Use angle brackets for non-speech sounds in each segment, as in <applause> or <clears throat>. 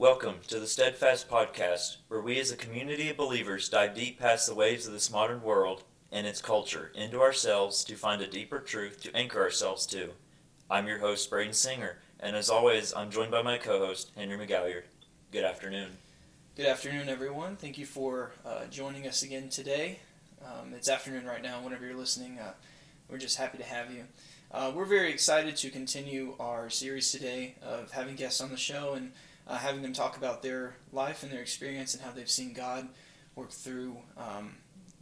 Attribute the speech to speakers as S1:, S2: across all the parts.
S1: Welcome to the Steadfast Podcast, where we as a community of believers dive deep past the waves of this modern world and its culture into ourselves to find a deeper truth to anchor ourselves to. I'm your host, Braden Singer, and as always, I'm joined by my co host, Henry McGalliard. Good afternoon.
S2: Good afternoon, everyone. Thank you for uh, joining us again today. Um, it's afternoon right now, whenever you're listening. Uh, we're just happy to have you. Uh, we're very excited to continue our series today of having guests on the show and uh, having them talk about their life and their experience and how they've seen God work through um,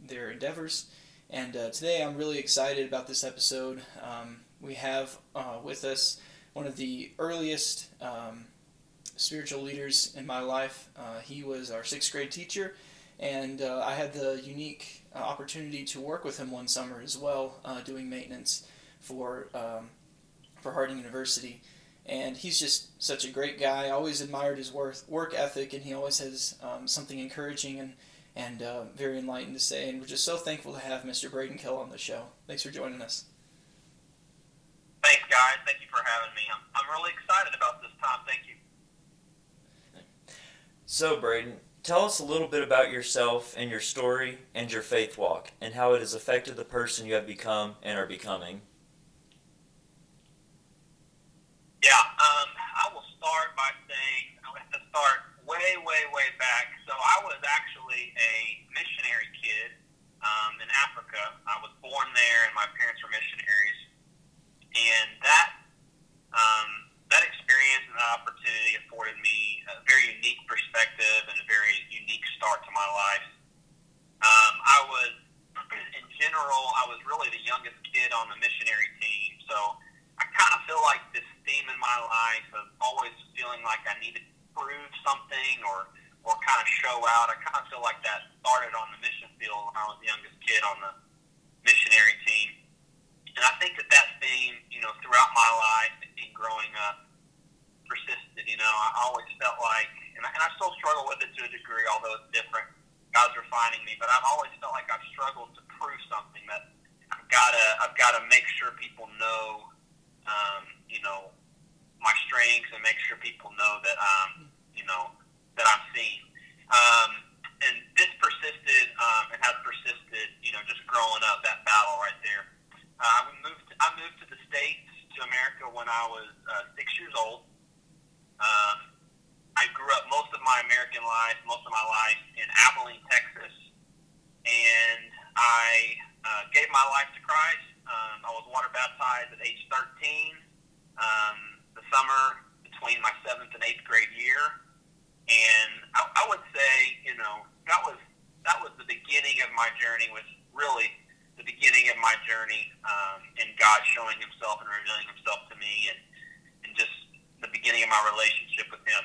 S2: their endeavors. And uh, today I'm really excited about this episode. Um, we have uh, with us one of the earliest um, spiritual leaders in my life. Uh, he was our sixth grade teacher, and uh, I had the unique uh, opportunity to work with him one summer as well, doing maintenance for um, for Harding University. And he's just such a great guy. I always admired his work work ethic, and he always has um, something encouraging and and uh, very enlightened to say. And we're just so thankful to have Mr. Braden Kill on the show. Thanks for joining us.
S3: Thanks, guys. Thank you for having me. I'm, I'm really excited about this time. Thank you.
S1: So, Braden, tell us a little bit about yourself and your story and your faith walk and how it has affected the person you have become and are becoming.
S3: Yeah, um, I will start by saying I have to start way, way, way back. So I was actually a missionary kid um, in Africa. I was born there, and my parents were missionaries, and that um, that experience and that opportunity afforded me a very unique perspective and a very unique start to my life. Um, I was, in general, I was really the youngest kid on the missionary team, so I kind of feel like this theme in my life of always feeling like I needed to prove something or or kind of show out. I kind of feel like that started on the mission field when I was the youngest kid on the missionary team. And I think that that theme, you know, throughout my life and growing up persisted. You know, I always felt like, and I, and I still struggle with it to a degree, although it's different. God's refining me, but I've always felt like I've struggled to prove something that I've got to, I've got to make sure people know, um, you know, strengths and make sure people know that, um, you know, that I'm seen. Um, and this persisted um, and has persisted, you know, just growing up, that battle right there. Uh, I moved. I moved to the states to America when I was uh, six years old. Um, I grew up most of my American life, most of my life in Abilene, Texas, and I uh, gave my life to Christ. Um, I was water baptized at age 13, um, summer between my seventh and eighth grade year, and I, I would say, you know, that was that was the beginning of my journey. Was really the beginning of my journey um, in God showing Himself and revealing Himself to me, and and just the beginning of my relationship with Him.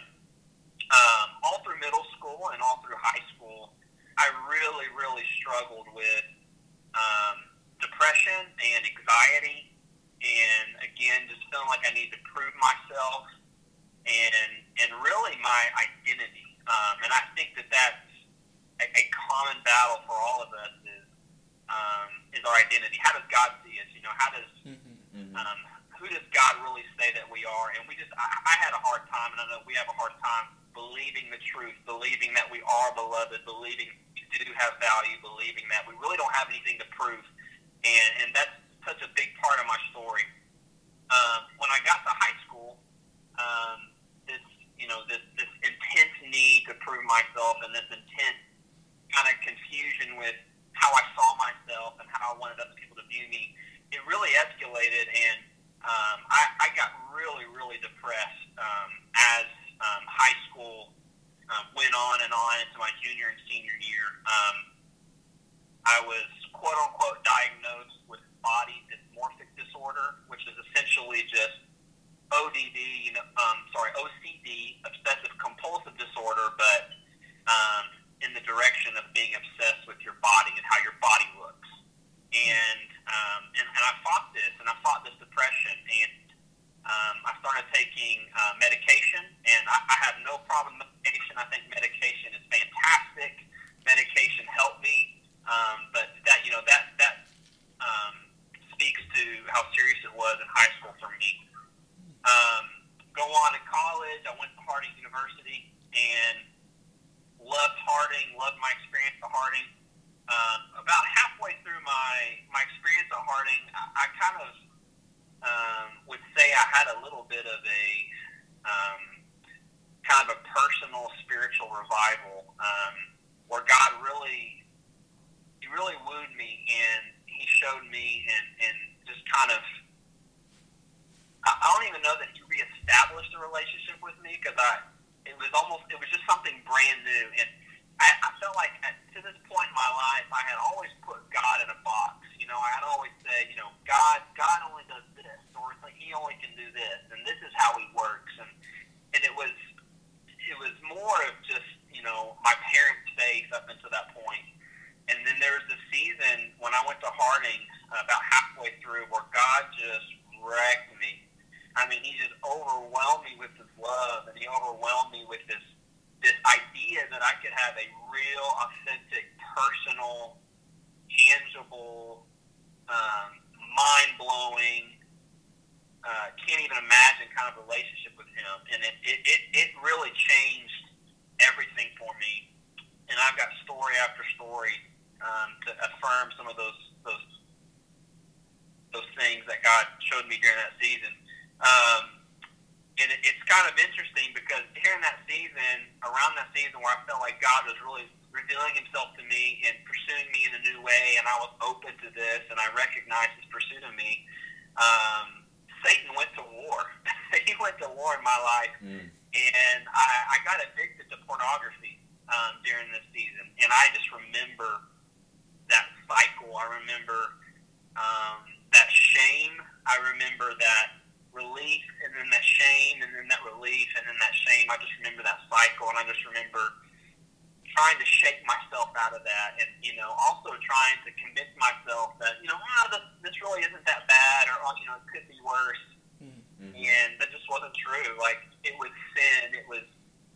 S3: Um, all through middle school and all through high school, I really, really struggled with um, depression and anxiety, and again, just feeling like I need to prove myself, and and really my identity. Um, and I think that that's a, a common battle for all of us is um, is our identity. How does God see us? You know, how does
S1: Mm-hmm.
S3: um, who does God really say that we are? And we just, I, I had a hard time, and I know we have a hard time believing the truth, believing that we are beloved, believing we do have value, believing that we really don't have anything to prove. And, and that's such a big part of my story. Um, when I got to high school, um, this, you know, this, this intense need to prove myself and this intense kind of confusion with how I saw myself and how I wanted other people to view me, it really escalated and um, I, I got really, really depressed um, as um, high school um, went on and on into my junior and senior year. Um, I was quote unquote diagnosed with body dysmorphic disorder, which is essentially just ODD, you know, um, sorry, OCD, obsessive compulsive disorder, but um, in the direction of being obsessed with your body and how your body looks. And um, and, and I fought this, and I fought this depression, and um, I started taking uh, medication, and I, I have no problem with medication. I think myself that, you know, oh, this, this really isn't that bad or, oh, you know, it could be worse. Mm-hmm. And that just wasn't true. Like, it was sin. It was,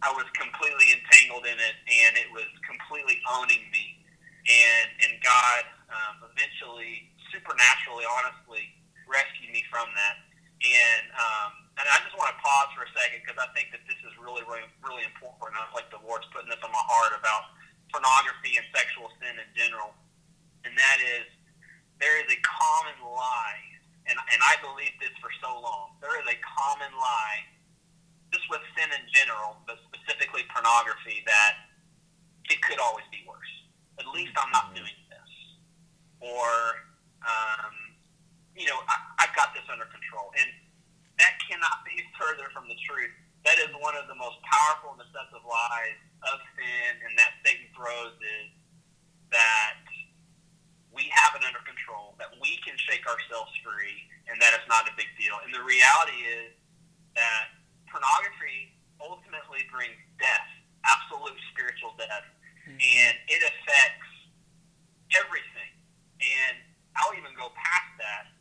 S3: I was completely entangled in it and it was completely owning me. And, and God um, eventually, supernaturally, honestly, rescued me from that. And um, and I just want to pause for a second because I think that this is really, really, really important. I like the Lord's putting this on my heart about pornography and sexual sin in general, and that is there is a common lie, and and I believe this for so long. There is a common lie, just with sin in general, but specifically pornography, that it could always be worse. At least I'm not mm-hmm. doing this, or um, you know, I, I've got this under control. And that cannot be <laughs> further from the truth. That is one of the most powerful and deceptive lies of sin and that Satan throws is that we have it under control, that we can shake ourselves free, and that it's not a big deal. And the reality is that pornography ultimately brings death, absolute spiritual death, mm-hmm. and it affects everything. And I'll even go past that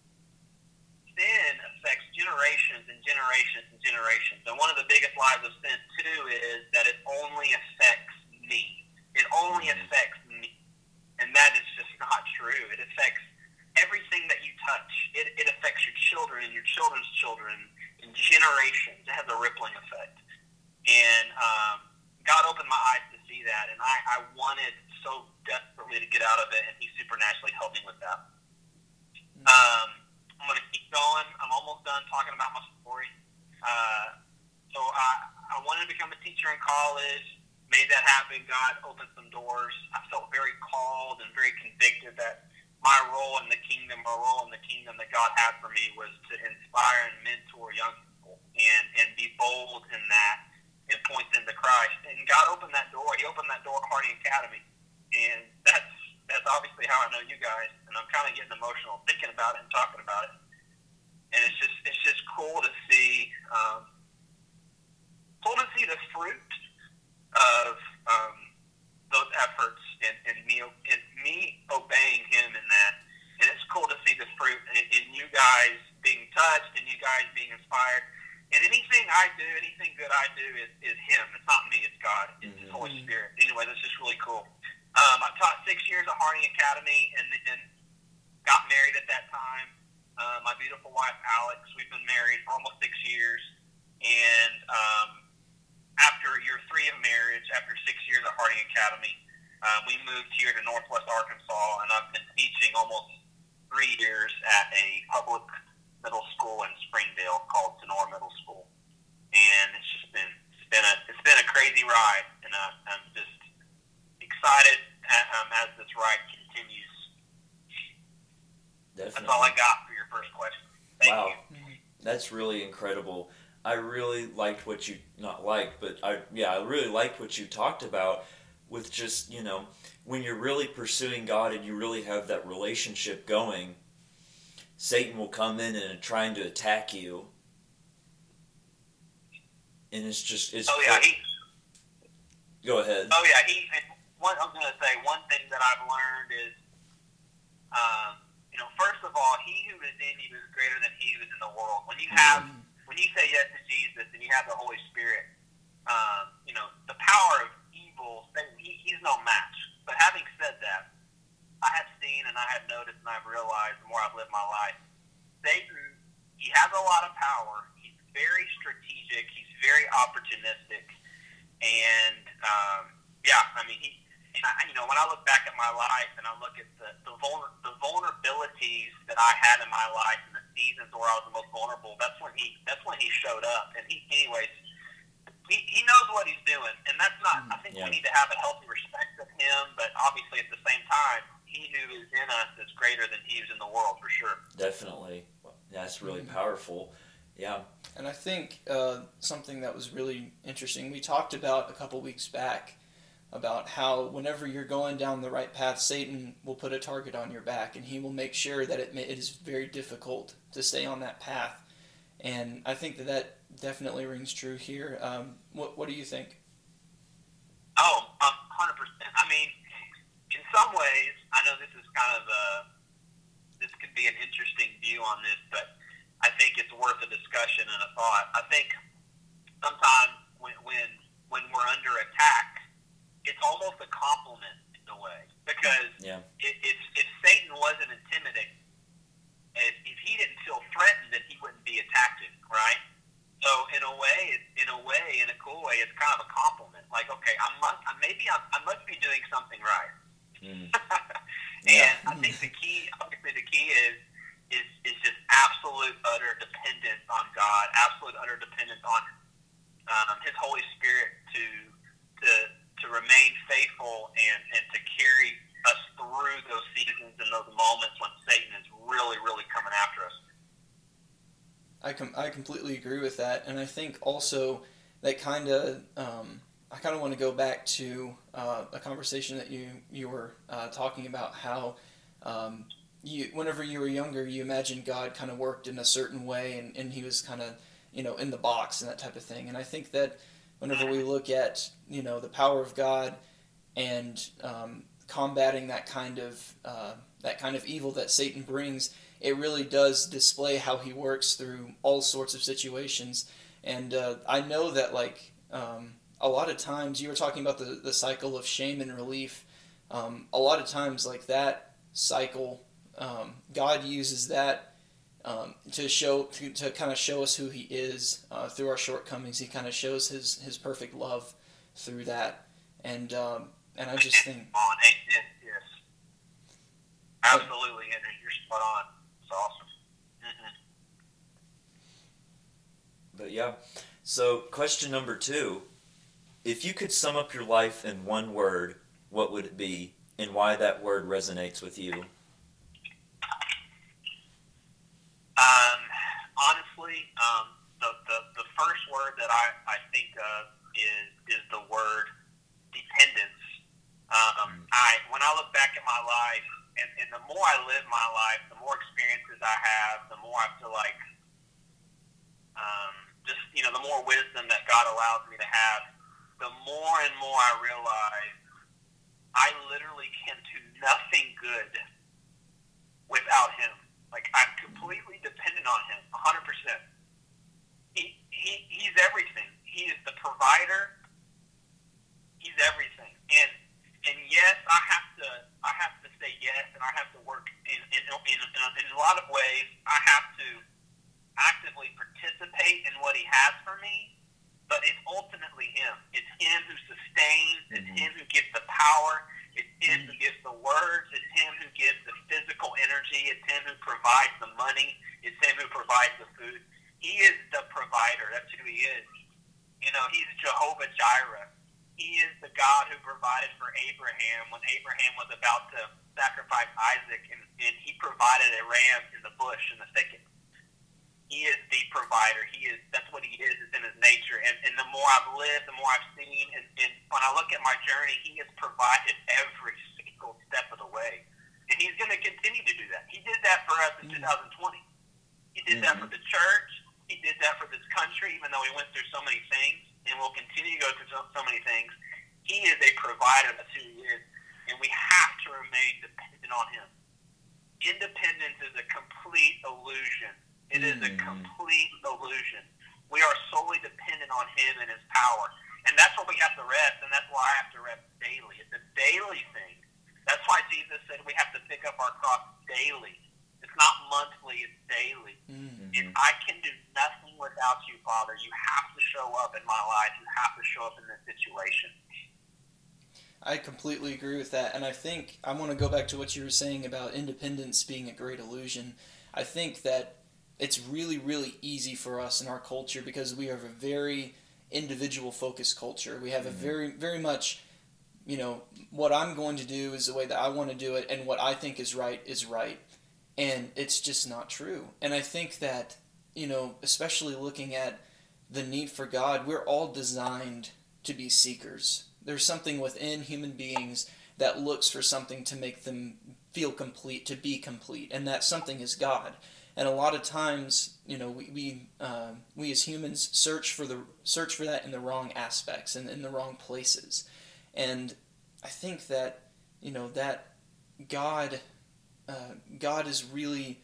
S3: sin affects generations and generations and generations. And one of the biggest lies of sin, too, is that it only affects me. It only mm-hmm. affects me. And that is just not true. It affects everything that you touch. It, it affects your children and your children's children in generations. It has a rippling effect. And um, God opened my eyes to see that. And I, I wanted so desperately to get out of it, and He supernaturally helped me with that. Mm-hmm. Um, I'm going to keep going. I'm almost done talking about my story. Uh, so I, I wanted to become a teacher in college. Made that happen. God opened some doors. I felt very called and very convicted that my role in the kingdom, my role in the kingdom that God had for me was to inspire and mentor young people and, and be bold in that and point them to Christ. And God opened that door. He opened that door at Harding Academy. And that's that's obviously how I know you guys, and I'm kind of getting emotional thinking about it and talking about it. And it's just it's just cool to see um, cool to see the fruit of um, those efforts and, and me and me obeying Him in that. And it's cool to see the fruit in, in you guys being touched and you guys being inspired. And anything I do, anything good I do is, is Him. It's not me. It's God. It's mm-hmm. His Holy Spirit. Anyway, this is really cool. Um, I taught six years at Harding Academy and then got married at that time. Uh, my beautiful wife, Alex, we've been married for almost six years. And um, after year three of marriage, Academy. Um, we moved here to Northwest Arkansas, and I've been teaching almost three years at a public middle school in Springdale called Sonora Middle School, and it's just been it's been a it's been a crazy ride, and uh, I'm just excited at, um, as this ride continues.
S1: Definitely.
S3: That's all I got for your first question. Thank
S1: wow.
S3: you.
S1: That's really incredible. I really liked what you not liked, but I yeah, I really liked what you talked about with just, you know, when you're really pursuing God and you really have that relationship going, Satan will come in and trying to attack you. And it's just it's
S3: Oh yeah, he
S1: Go ahead.
S3: Oh yeah, he. One, I was going to say one thing that I've learned is, um, you know, first of all, he who is in you is greater than he who is in the world. When you have, when you say yes to Jesus and you have the Holy Spirit, um, know, the power of evil, he, he's no match. But having said that, I have seen and I have noticed and I've realized the more I've lived my life, Satan, he has a lot of power. He's very strategic. He's very opportunistic. And um, yeah, I mean, he, I, you know, when I look back at my life and I look at the the, vulner, the vulnerabilities that I had in my life and the seasons where I was the most vulnerable, that's when he that's when he showed up. And he, anyways, he, he knows what he's doing, and that's not. I think
S1: Yeah.
S3: we need to have a healthy respect of him, but obviously at the same time, he who is in us is greater than he who's in the world for sure.
S1: Definitely. That's really
S2: Mhm.
S1: powerful. Yeah.
S2: And I think uh, something that was really interesting, we talked about a couple weeks back about how whenever you're going down the right path, Satan will put a target on your back and he will make sure that it, ma- it is very difficult to stay on that path. And I think that that definitely rings true here. Um, what, what do you think?
S3: Oh, um, hundred percent. I mean, in some ways, I know this is kind of a this could be an interesting view on this, but I think it's worth a discussion and a thought. I think sometimes when when when we're under attack, it's almost a compliment in a way because
S1: Yeah.
S3: if, if, if Satan wasn't intimidated, if, if he didn't feel threatened, then he wouldn't be attacking, right? So in a way, in a way, in a cool way, it's kind of a compliment. Like, okay, I must, I- maybe I'm, I must be doing something right.
S1: Mm. <laughs>
S3: and I think the key, obviously, the key is is is just absolute utter dependence on God, absolute utter dependence on um, His Holy Spirit to to to remain faithful and and to carry us through those seasons and those moments when Satan is really really coming after us.
S2: I com- I completely agree with that, and I think also that kind of um, I kind of want to go back to uh, a conversation that you you were uh, talking about how um, you whenever you were younger you imagined God kind of worked in a certain way and, and he was kind of you know in the box and that type of thing, and I think that whenever we look at you know the power of God and um, combating that kind of uh, that kind of evil that Satan brings it really does display how he works through all sorts of situations. And uh, I know that, like, um, a lot of times you were talking about the, the cycle of shame and relief. Um, a lot of times, like that cycle, um, God uses that um, to show to, to kind of show us who He is uh, through our shortcomings. He kind of shows His His perfect love through that, and um, and I just think
S3: absolutely, Henry, you're spot on. It's awesome. hmm
S1: But yeah. So, question number two If you could sum up your life in one word, what would it be and why that word resonates with you?
S3: Um, honestly, um, the, the, the first word that I, I think of is is the word dependence. Um, I when I look back at my life, and, and the more I live my life, the more experiences I have, the more I feel like, um, just you know, the more wisdom that God allows me to have, the more and more I realize I literally can do nothing good without Him. Like I'm completely dependent on him, 100%. He, he he's everything. He is the provider. He's everything. And and yes, I have to I have to say yes, and I have to work in, in, in, in a lot of ways. I have to actively participate in what He has for me, but it's ultimately Him. It's Him who sustains. It's
S1: mm-hmm.
S3: Him who gives the power. It's Him who mm-hmm. gives the words. It's Him who gives the physical energy. It's Him who provides the money. It's Him who provides the food. He is the provider. That's who He is. You know, He's Jehovah Jireh he is the God who provided for Abraham when Abraham was about to sacrifice Isaac, and, and he provided a ram in the bush in the thicket. He is the provider. He is that's what he is. It's in his nature. And, and the more I've lived, the more I've seen. And, and when I look at my journey, he has provided every single step of the way, and he's going to continue to do that. He did that for us in
S2: Mm.
S3: 2020. He did that for the church. He did that for this country, even though we went through so many things, and will continue to go through so, so many things. He is a provider. That's who he is, and we have to remain dependent on him. Independence is a complete illusion. It is a
S1: Mm.
S3: complete illusion. We are solely dependent on him and his power, and that's where we have to rest, and that's why I have to rest daily. It's a daily thing. That's why Jesus said we have to pick up our cross daily. It's not monthly; it's daily.
S2: Mm.
S3: If I can do nothing without you, Father, you have to show up in my life. You have to show up in this situation.
S2: I completely agree with that, and I think I want to go back to what you were saying about independence being a great illusion. I think that it's really, really easy for us in our culture because we have a very individual focused culture. We have a
S1: Mhm.
S2: very, very much, you know, what I'm going to do is the way that I want to do it, and what I think is right is right. And it's just not true. And I think that, you know, especially looking at the need for God, we're all designed to be seekers. There's something within human beings that looks for something to make them feel complete, to be complete, and that something is God. And a lot of times, you know, we we, uh, we as humans search for the search for that in the wrong aspects and in the wrong places. And I think that you know that God, uh, God is really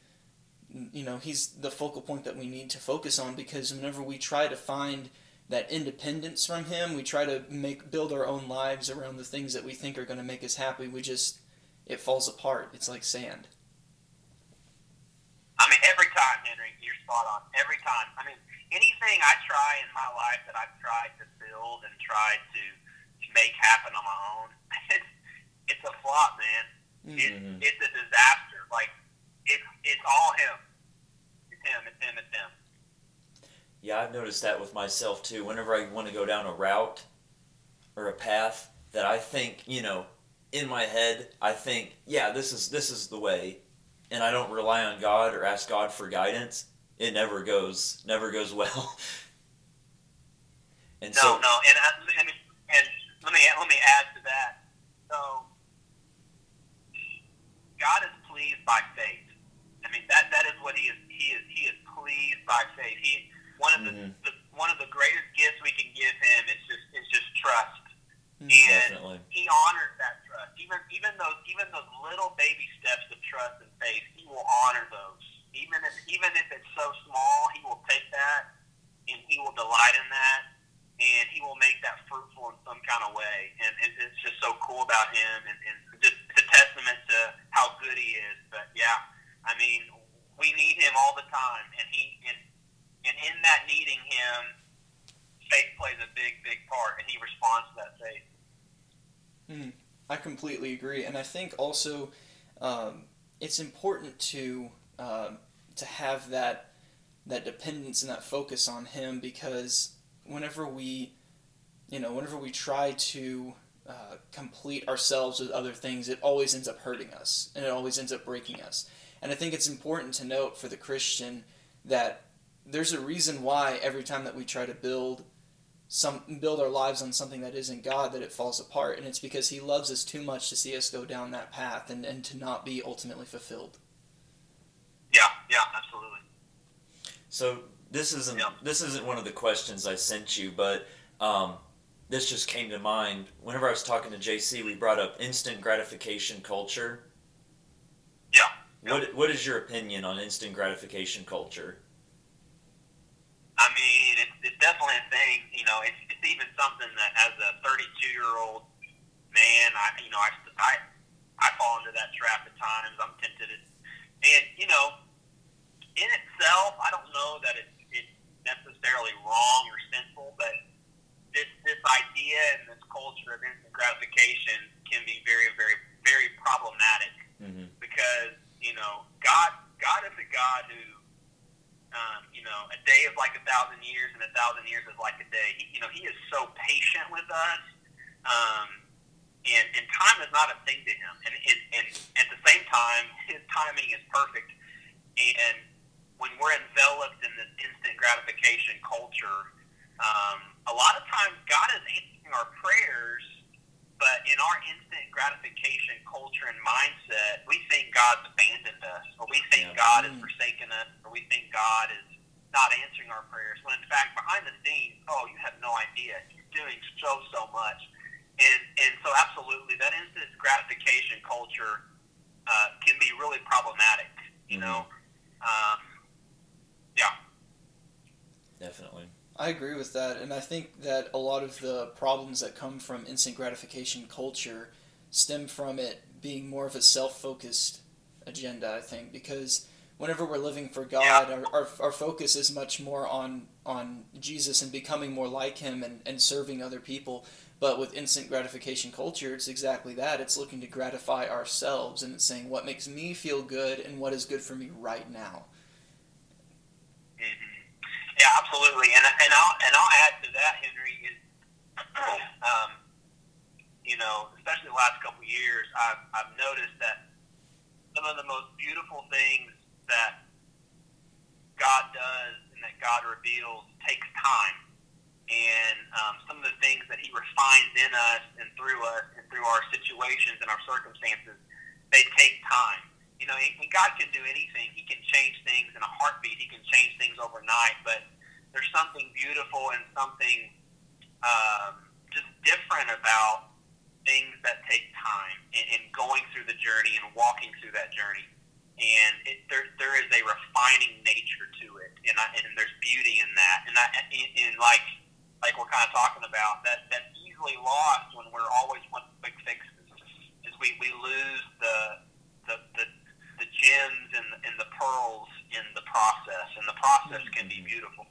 S2: you know he's the focal point that we need to focus on because whenever we try to find that independence from him we try to make build our own lives around the things that we think are going to make us happy we just it falls apart it's like sand
S3: I mean, every time, Henry, you're spot on. Every time. I mean, anything I try in my life that I've tried to build and tried to make happen on my own, <laughs> it's it's a flop, man. It,
S1: Mhm.
S3: It's a disaster. Like it's it's all him. It's him. It's him. It's him.
S1: Yeah, I've noticed that with myself too. Whenever I want to go down a route or a path that I think, you know, in my head, I think, yeah, this is this is the way, and I don't rely on God or ask God for guidance. It never goes never goes well. <laughs> And
S3: No,
S1: so,
S3: no, and I, and, and let me let me add to that. So, God is pleased by faith. I mean that that is what he is. He is he is pleased by faith. He one of the,
S1: Mhm.
S3: the one of the greatest gifts we can give him is just is just trust,
S2: Mhm.
S3: and
S1: definitely.
S3: he honors that trust. Even even those even those little baby steps of trust and faith, he will honor those. Even if even if it's so small, he will take that and he will delight in that, and he will make that fruitful in some kind of way. And it, it's just so cool about him, and, and just it's a testament to how good he is. But yeah, I mean, we need him all the time, and he and and in that needing him, faith plays a big big part, and he responds to that faith.
S2: Mm, I completely agree, and I think also um, it's important to um to have that that dependence and that focus on Him because whenever we, you know, whenever we try to uh, complete ourselves with other things, it always ends up hurting us, and it always ends up breaking us. And I think it's important to note for the Christian that there's a reason why every time that we try to build some build our lives on something that isn't God that it falls apart and it's because he loves us too much to see us go down that path and, and to not be ultimately fulfilled.
S3: Yeah, yeah, absolutely.
S1: So this isn't
S3: Yeah.
S1: this isn't one of the questions I sent you, but um, this just came to mind. Whenever I was talking to JC, we brought up instant gratification culture.
S3: Yeah.
S1: What What is your opinion on instant gratification culture?
S3: I mean, it's, it's definitely a thing. You know, it's, it's even something that as a 32 year old man, I you know, I, I I fall into that trap at times. I'm tempted, to, and you know, in itself, I don't know that it's it's necessarily wrong or sinful, but this this idea and this culture of instant gratification can be very, very, very problematic
S1: Mm-hmm.
S3: because you know God God is a God who um, you know a day is like a thousand years and a thousand years is like a day. He, you know He is so patient with us. Um, and, and time is not a thing to him. And, and, and at the same time, <laughs> his timing is perfect. And when we're enveloped in this instant gratification culture, um, a lot of times God is answering our prayers, but in our instant gratification culture and mindset, we think God's abandoned us, or we think
S1: Yeah.
S3: God has
S2: Mm.
S3: forsaken us, or we think God is not answering our prayers. When in fact, behind the scenes, oh, you have no idea. He's doing so, so much. And, and so, absolutely, that instant gratification culture uh, can be really problematic, you
S1: Mhm.
S3: know? Um, yeah.
S1: Definitely.
S2: I agree with that, and I think that a lot of the problems that come from instant gratification culture stem from it being more of a self-focused agenda. I think because whenever we're living for God, our, our, our focus is much more on on Jesus and becoming more like Him and, and serving other people. But with instant gratification culture, it's exactly that. It's looking to gratify ourselves, and it's saying what makes me feel good and what is good for me right now.
S3: hmm Yeah, absolutely. And and I'll and I'll add to that, Henry is, um, you know, especially the last couple of years, I've I've noticed that some of the most beautiful things that God does and that God reveals takes time. And um, some of the things that He refines in us and through us and through our situations and our circumstances, they take time. You know, and God can do anything. He can change things in a heartbeat. He can change things overnight. But there's something beautiful and something um, just different about things that take time and, and going through the journey and walking through that journey. And it, there, there is a refining nature to it, and, I, and there's beauty in that. And I, in, in like, like we're kind of talking about, that that's easily lost when we're always wanting quick fixes. Is we, we lose the, the the gems and, and the pearls in the process, and the process can be beautiful.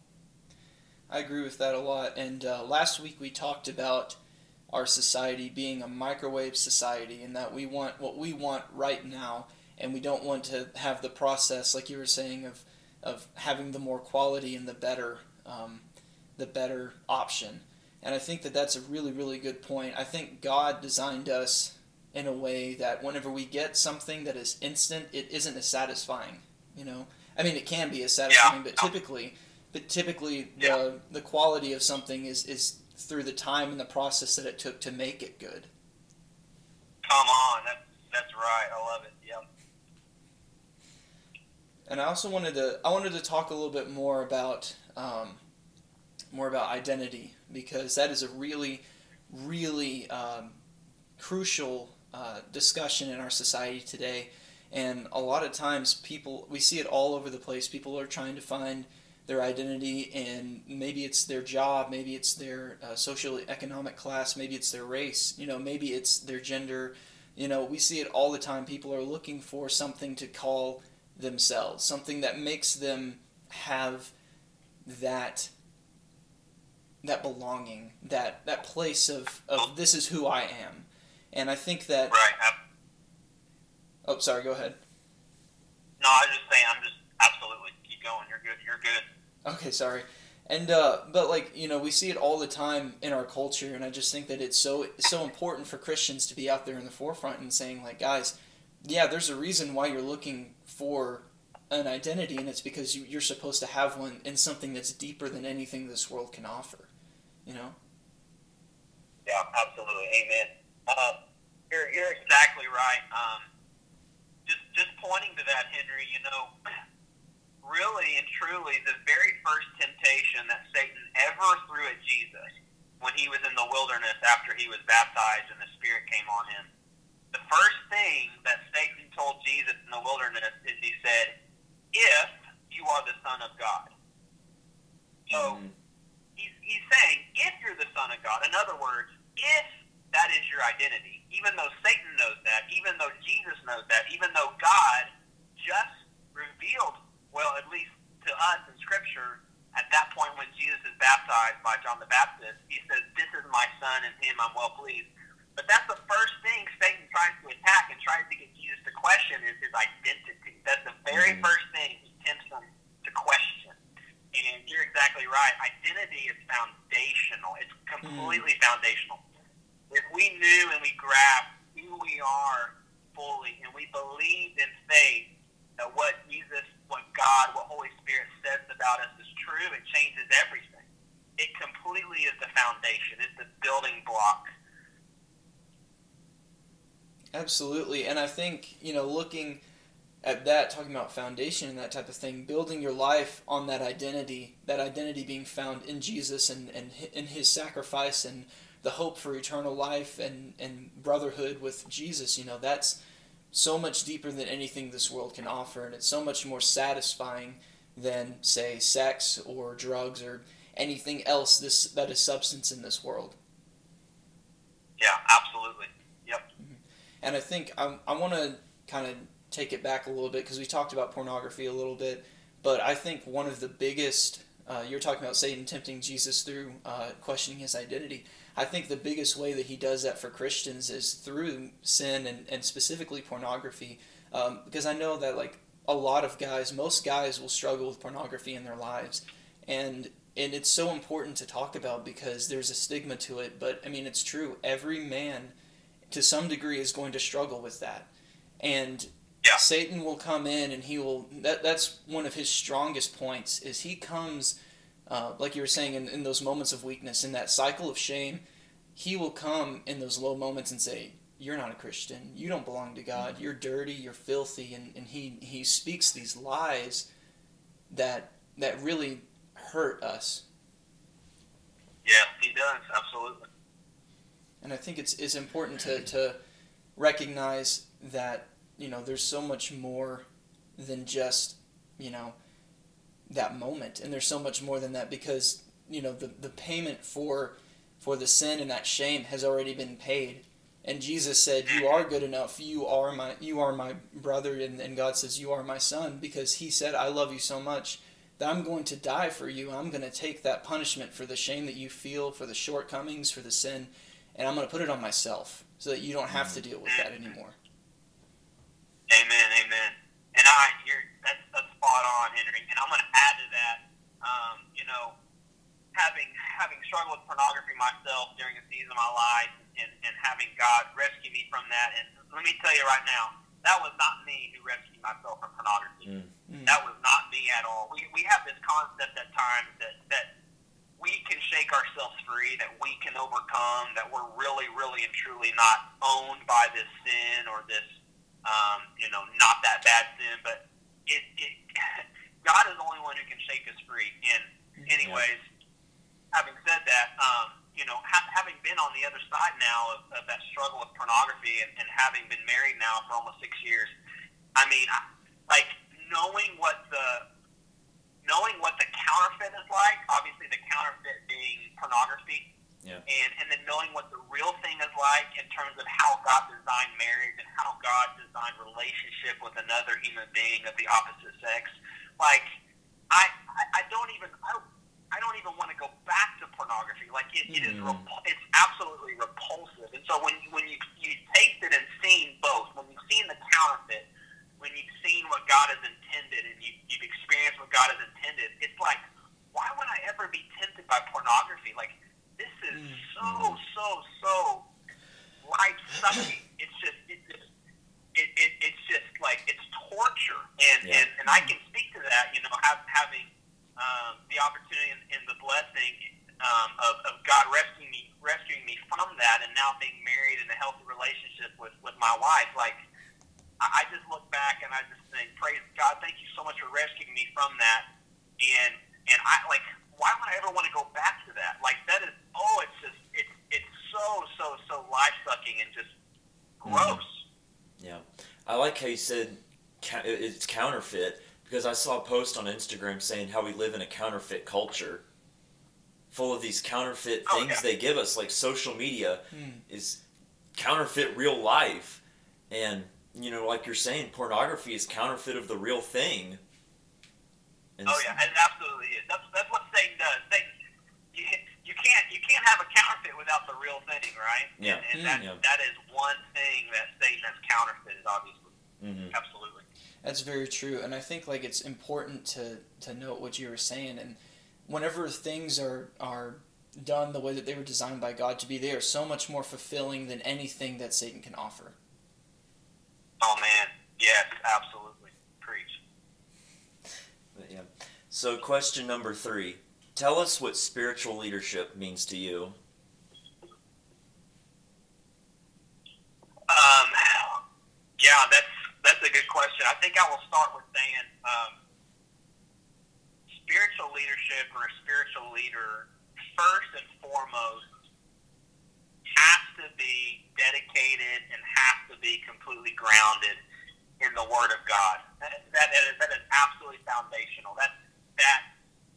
S2: I agree with that a lot. And uh, last week we talked about our society being a microwave society and that we want what we want right now and we don't want to have the process like you were saying of of having the more quality and the better um, the better option and i think that that's a really really good point i think god designed us in a way that whenever we get something that is instant it isn't as satisfying you know i mean it can be as satisfying but typically but typically the
S3: Yeah.
S2: the quality of something is is through the time and the process that it took to make it good
S3: Come on, that's that's right. I love it. Yep.
S2: And I also wanted to I wanted to talk a little bit more about um, more about identity because that is a really really um, crucial uh, discussion in our society today. And a lot of times, people we see it all over the place. People are trying to find their identity and maybe it's their job, maybe it's their uh, social economic class, maybe it's their race. You know, maybe it's their gender. You know, we see it all the time. People are looking for something to call themselves, something that makes them have that that belonging, that that place of, of this is who I am. And I think that
S3: Right. Ab-
S2: oh sorry, go ahead.
S3: No, I was just saying. I'm just absolutely keep going. You're good. You're good.
S2: Okay, sorry. And uh, but like you know, we see it all the time in our culture, and I just think that it's so so important for Christians to be out there in the forefront and saying like, guys, yeah, there's a reason why you're looking for an identity, and it's because you, you're supposed to have one in something that's deeper than anything this world can offer. You know.
S3: Yeah, absolutely. Amen. Um, you're you're exactly right. Um, just just pointing to that, Henry. You know, <clears throat> really and truly, the very first temptation that Satan ever threw at Jesus when he was in the wilderness after he was baptized and the Spirit came on him. The first thing that Satan told Jesus in the wilderness is he said, "If you are the Son of God." So
S1: Mhm.
S3: he's, he's saying, if you're the Son of God, in other words, if that is your identity, even though Satan knows that, even though Jesus knows that, even though God just revealed, well, at least to us in Scripture, at that point when Jesus is baptized by John the Baptist, he says, This is my Son, and him I'm well pleased. But that's the first thing Satan tries to attack and tries to get Jesus to question is his identity. That's the very
S1: Mhm.
S3: first thing he tempts him to question. And you're exactly right. Identity is foundational. It's completely mm. foundational. If we knew and we grasped who we are fully, and we believed in faith that what Jesus, what God, what Holy Spirit says about us is true, it changes everything. It completely is the foundation. It's the building block.
S2: Absolutely, and I think you know, looking at that, talking about foundation and that type of thing, building your life on that identity, that identity being found in Jesus and, and in His sacrifice and the hope for eternal life and, and brotherhood with Jesus, you know, that's so much deeper than anything this world can offer, and it's so much more satisfying than, say, sex or drugs or anything else this that is substance in this world.
S3: Yeah, absolutely. Yep. Mm-hmm.
S2: And I think I, I want to kind of take it back a little bit because we talked about pornography a little bit, but I think one of the biggest uh, you're talking about Satan tempting Jesus through uh, questioning his identity. I think the biggest way that he does that for Christians is through sin and, and specifically pornography. Um, because I know that like a lot of guys, most guys will struggle with pornography in their lives, and and it's so important to talk about because there's a stigma to it. But I mean, it's true. Every man, to some degree, is going to struggle with that, and
S3: yeah.
S2: Satan will come in and he will. That that's one of his strongest points. Is he comes uh, like you were saying, in, in those moments of weakness, in that cycle of shame, he will come in those low moments and say, You're not a Christian. You don't belong to God. You're dirty. You're filthy. And, and he, he speaks these lies that, that really hurt us.
S3: Yeah, he does. Absolutely.
S2: And I think it's, it's important to, to recognize that, you know, there's so much more than just, you know, that moment. And there's so much more than that because you know the, the payment for for the sin and that shame has already been paid. And jesus said you are good enough. You are my you are my brother. And, and god says you are my son because he said i love you so much that i'm going to die for you. I'm going to take that punishment for the shame that you feel for the shortcomings for the sin and i'm going to put it on myself so that you don't have to mm-hmm. deal with that anymore
S3: amen amen and i you're that's, that's spot on, Henry. And I'm going to add to that. Um, you know, having having struggled with pornography myself during a season of my life, and, and having God rescue me from that. And let me tell you right now, that was not me who rescued myself from pornography. Mm. That was not me at all. We we have this concept at times that that we can shake ourselves free, that we can overcome, that we're really, really and truly not owned by this sin or this, um, you know, not that bad sin. But it, it <laughs> God is the only one who can shake us free. And anyways, yeah. having said that, um, you know, ha- having been on the other side now of, of that struggle with pornography and, and having been married now for almost six years, I mean, I, like knowing what the knowing what the counterfeit is like. Obviously, the counterfeit being pornography.
S1: Yeah.
S3: And and then knowing what the real thing is like in terms of how God designed marriage and how God designed relationship with another human being of the opposite sex. Like I I, I don't even I don't, I don't even want to go back to pornography. Like it, it is mm. repul- it's absolutely repulsive. And so when when you you tasted and seen both, when you've seen the counterfeit, when you've seen what God has intended and you, you've experienced what God has intended, it's like why would I ever be tempted by pornography? Like this is mm. so so so life sucking. It's just it's just it, it, it's just like it's torture, and yeah. and and I can speak to that. You know, have, having um, the opportunity and, and the blessing um, of, of God rescuing me rescuing me from that, and now being married in a healthy relationship with with my wife, like. I just look back and I just think, praise God, thank you so much for rescuing me from that. And and I like why would I ever want to go back to that? Like that is oh, it's just it's it's so so so life sucking and just mm-hmm. gross.
S1: Mm-hmm. Yeah, I like how you said it's counterfeit because I saw a post on Instagram saying how we live in a counterfeit culture, full of these counterfeit oh, things yeah. they give us. Like social media mm. is counterfeit real life, and you know, like you're saying, pornography is counterfeit of the real thing.
S3: And oh yeah, it absolutely is. That's that's what Satan does. Satan, you, you can't you can't have a counterfeit without the real thing, right?
S1: Yeah.
S3: And, and that yeah. that is one thing that Satan has counterfeited, obviously. Mm-hmm. Absolutely.
S2: That's very true, and I think like it's important to to note what you were saying, and whenever things are are done the way that they were designed by God to be, they are so much more fulfilling than anything that Satan can offer.
S3: Oh man, yes, absolutely. Preach.
S1: But yeah. So, question number three. Tell us what spiritual leadership means to you.
S3: Um, yeah, that's that's a good question. I think I will start with saying um, spiritual leadership or a spiritual leader first and foremost has to be dedicated and has to be completely grounded in the Word of God. That, that, is, that is absolutely foundational. That that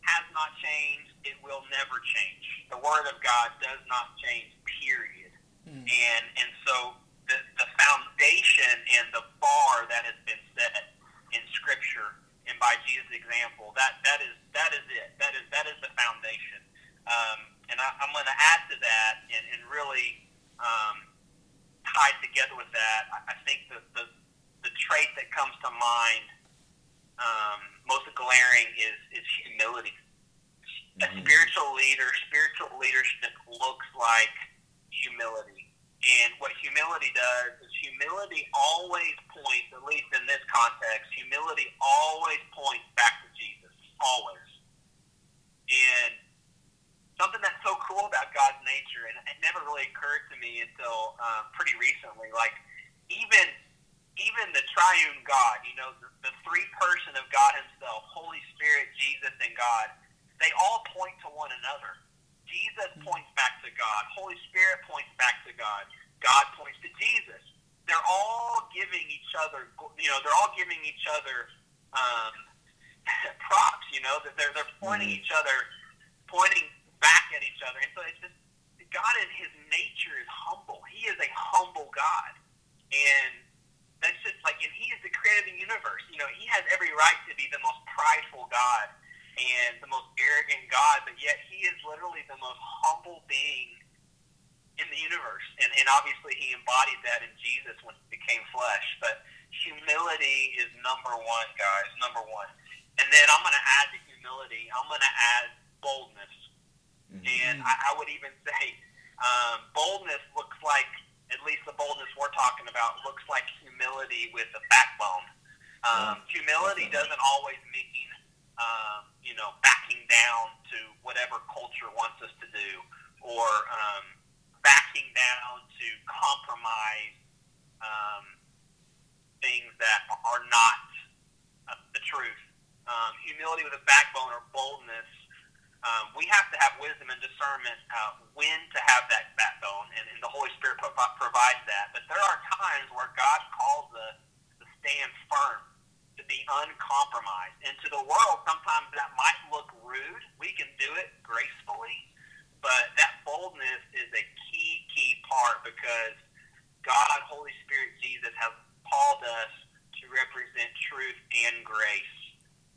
S3: has not changed. It will never change. The Word of God does not change. Period.
S2: Mm.
S3: And and so the the foundation and the bar that has been set in Scripture and by Jesus' example, that that is that is it. That is that is the foundation. Um, and I, I'm going to add to that and, and really um, tied together with that. I, I think the, the the trait that comes to mind um, most glaring is is humility. A
S1: Mhm.
S3: spiritual leader, spiritual leadership looks like humility. And what humility does humility always points, at least in this context, humility always points back to Jesus. Always. And something that's so cool about God's nature, and it never really occurred to me until um, pretty recently, like even even the triune God, you know, the, the three person of God Himself, Holy Spirit, Jesus, and God, they all point to one another. Jesus points back to God. Holy Spirit points back to God. God points to Jesus. They're all giving each other, you know, they're all giving each other um, <laughs> props. You know, that they're they're pointing
S1: Mhm.
S3: each other, pointing back at each other. And so it's just God in His nature is humble. He is a humble God, and that's just like, and He is the creator of the universe. You know, He has every right to be the most prideful God and the most arrogant God, but yet He is literally the most humble being in the universe. And, and obviously, He embodied that in Jesus when He became flesh. But humility is number one, guys, number one. And then I'm going to add to humility, I'm going to add boldness.
S1: Mhm.
S3: And I, I would even say um, boldness looks like, at least the boldness we're talking about, looks like humility with a backbone. Um, humility
S1: definitely.
S3: doesn't always mean, um, you know, backing down to whatever culture wants us to do or um, backing down to compromise um, things that are not uh, the truth. Um, humility with a backbone or boldness um, we have to have wisdom and discernment uh, when to have that backbone, and, and the Holy Spirit pro- provides that. But there are times where God calls us to stand firm, to be uncompromised. And to the world, sometimes that might look rude. We can do it gracefully, but that boldness is a because God, Holy Spirit, Jesus have called us to represent truth and grace.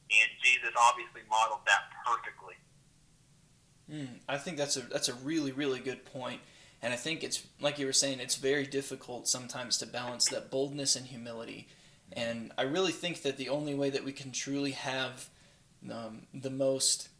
S3: And Jesus obviously modeled that perfectly.
S2: Mm, I think that's a that's a really really good point, and I think it's like you were saying, it's very difficult sometimes to balance that boldness and humility, and I really think that the only way that we can truly have um, the most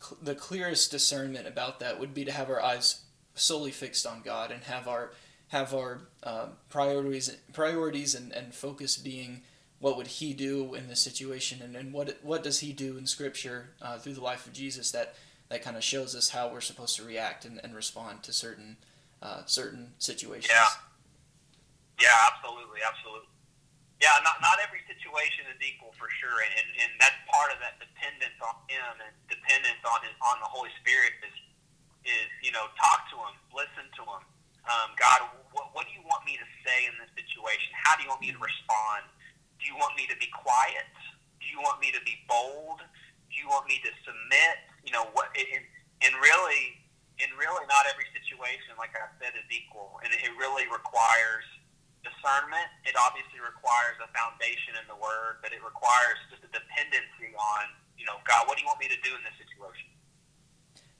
S2: cl- the clearest discernment about that would be to have our eyes solely fixed on God and have our have our uh, priorities priorities and, and focus being what would he do in this situation and, and what what does he do in scripture uh, through the life of Jesus that that kind of shows us how we're supposed to react and, and respond to certain uh, certain situations.
S3: Yeah. Yeah, absolutely, absolutely. Yeah, not not every situation is equal for sure, and, and, and that's part of that dependence on Him and dependence on His on the Holy Spirit is is you know talk to Him, listen to Him. Um, God, what, what do you want me to say in this situation? How do you want me to respond? Do you want me to be quiet? Do you want me to be bold? Do you want me to submit? You know what? And, and really, in really not every situation, like I said, is equal, and it really requires discernment. It obviously requires a foundation in the Word, but it requires just a dependency on, you know, God, what do you want me to do in this situation?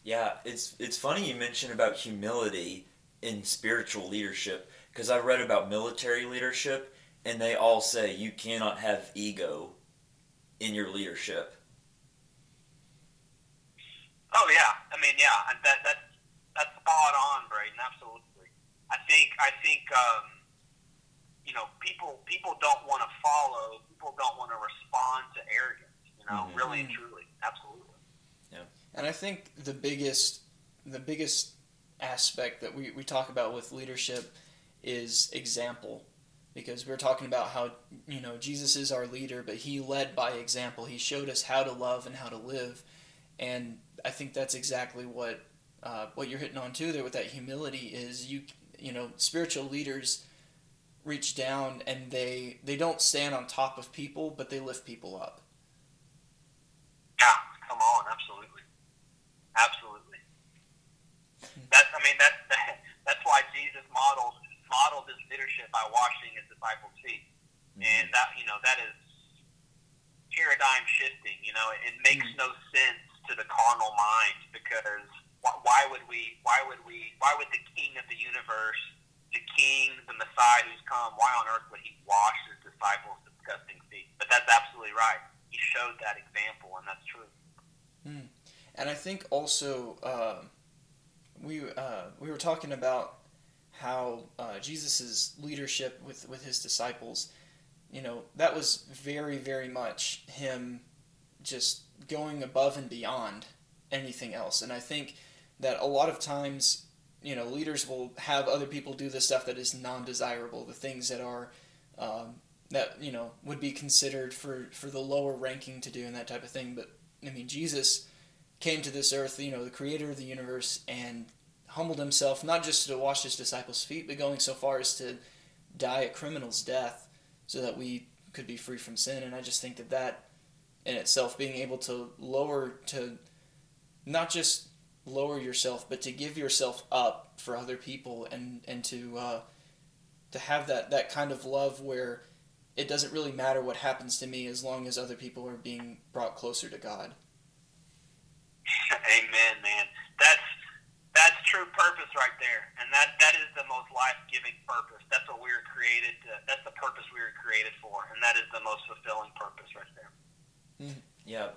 S1: Yeah, it's it's funny you mention about humility in spiritual leadership because I've read about military leadership and they all say you cannot have ego in your leadership.
S3: Oh yeah, I mean, yeah, that that's that's spot on, Braden. Absolutely. I think I think um, you know people people don't want to follow. People don't want to respond to arrogance. You know, mm-hmm. really and truly, absolutely.
S2: And I think the biggest the biggest aspect that we, we talk about with leadership is example. Because we're talking about how you know Jesus is our leader but he led by example. He showed us how to love and how to live. And I think that's exactly what uh, what you're hitting on too there with that humility is you you know spiritual leaders reach down and they they don't stand on top of people but they lift people up.
S3: Yeah come on absolutely that's I mean that's <laughs> that's why Jesus models modeled his leadership by washing his disciples' feet, mm-hmm. and that you know that is paradigm shifting. You know, it, it makes mm-hmm. no sense to the carnal mind because why would we? Why would we? Why would the King of the universe, the King, the Messiah who's come, why on earth would he wash his disciples' disgusting feet? But that's absolutely right. He showed that example, and that's true.
S2: Mm. And I think also. Uh, we uh, we were talking about how uh, Jesus' leadership with, with his disciples, you know, that was very, very much him just going above and beyond anything else. And I think that a lot of times, you know, leaders will have other people do the stuff that is non desirable, the things that are. Um, that you know would be considered for for the lower ranking to do and that type of thing but i mean jesus came to this earth, you know, the creator of the universe, and humbled himself not just to wash his disciples' feet, but going so far as to die a criminal's death so that we could be free from sin. And I just think that that in itself, being able to lower, to not just lower yourself, but to give yourself up for other people and, and to, uh, to have that, that kind of love where it doesn't really matter what happens to me as long as other people are being brought closer to God. <laughs>
S3: Amen, man. That's that's true purpose right there, and that that is the most life giving purpose. That's what we were created. To, that's the purpose we were created for, and that is the most fulfilling purpose right there.
S1: Mm-hmm. Yeah.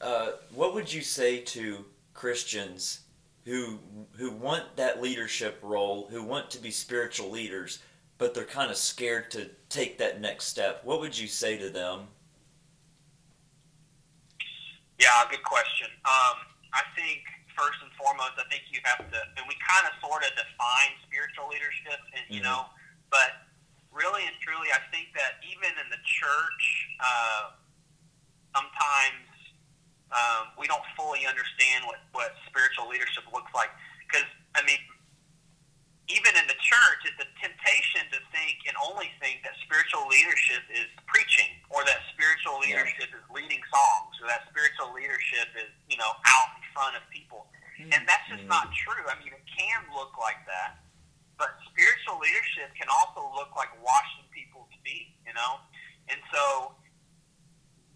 S1: Uh, what would you say to Christians who who want that leadership role, who want to be spiritual leaders, but they're kind of scared to take that next step? What would you say to them?
S3: Yeah, good question. Um, I think first and foremost, I think you have to, and we kind of sort of define spiritual leadership, and you mm-hmm. know, but really and truly, I think that even in the church, uh, sometimes um, we don't fully understand what what spiritual leadership looks like. Because I mean, even in the church, it's a temptation to think and only think that spiritual leadership is preaching, or that spiritual leadership yeah. is leading songs, or that spiritual leadership is, you know, out in front of people. Mm-hmm. And that's just not true. I mean, it can look like that, but spiritual leadership can also look like washing people's feet, you know? And so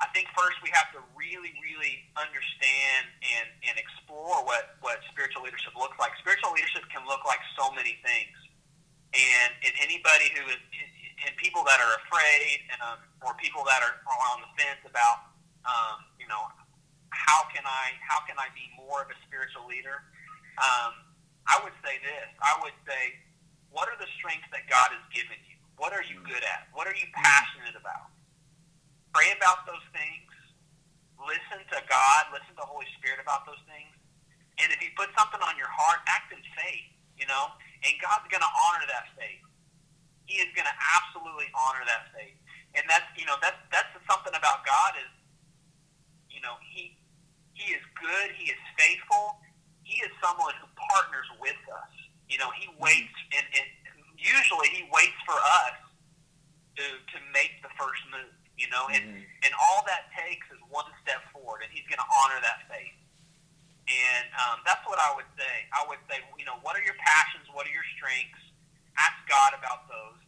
S3: I think first we have to really, really understand and, and explore what, what spiritual leadership looks like. Spiritual leadership can look like so many things. And, and anybody who is, and people that are afraid um, or people that are, are on the fence about, um, you know, how can I, how can I be more of a spiritual leader? Um, I would say this. I would say, what are the strengths that God has given you? What are you good at? What are you passionate about? Pray about those things. Listen to God. Listen to the Holy Spirit about those things. And if He puts something on your heart, act in faith, you know? And God's going to honor that faith. He is going to absolutely honor that faith. And that's, you know, that's, that's something about God is, you know, He, he is good. He is faithful. He is someone who partners with us. You know, He mm-hmm. waits, and, and usually He waits for us to, to make the first move you know, and mm-hmm. and all that takes is one step forward, and He's going to honor that faith. And um, that's what I would say. I would say, you know, what are your passions? What are your strengths? Ask God about those.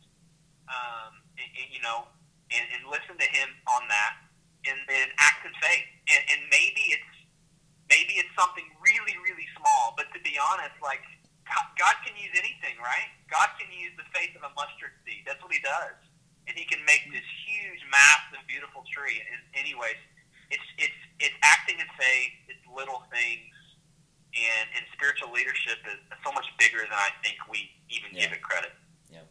S3: Um, and, and, you know, and, and listen to Him on that, and then act in faith. And, and maybe it's maybe it's something really, really small. But to be honest, like God can use anything, right? God can use the faith of a mustard seed. That's what He does and he can make this huge, massive, beautiful tree. And anyways, it's it's it's acting in faith. It's little things, and, and spiritual leadership is so much bigger than I think we even
S1: Yeah.
S3: give it credit.
S2: Yeah,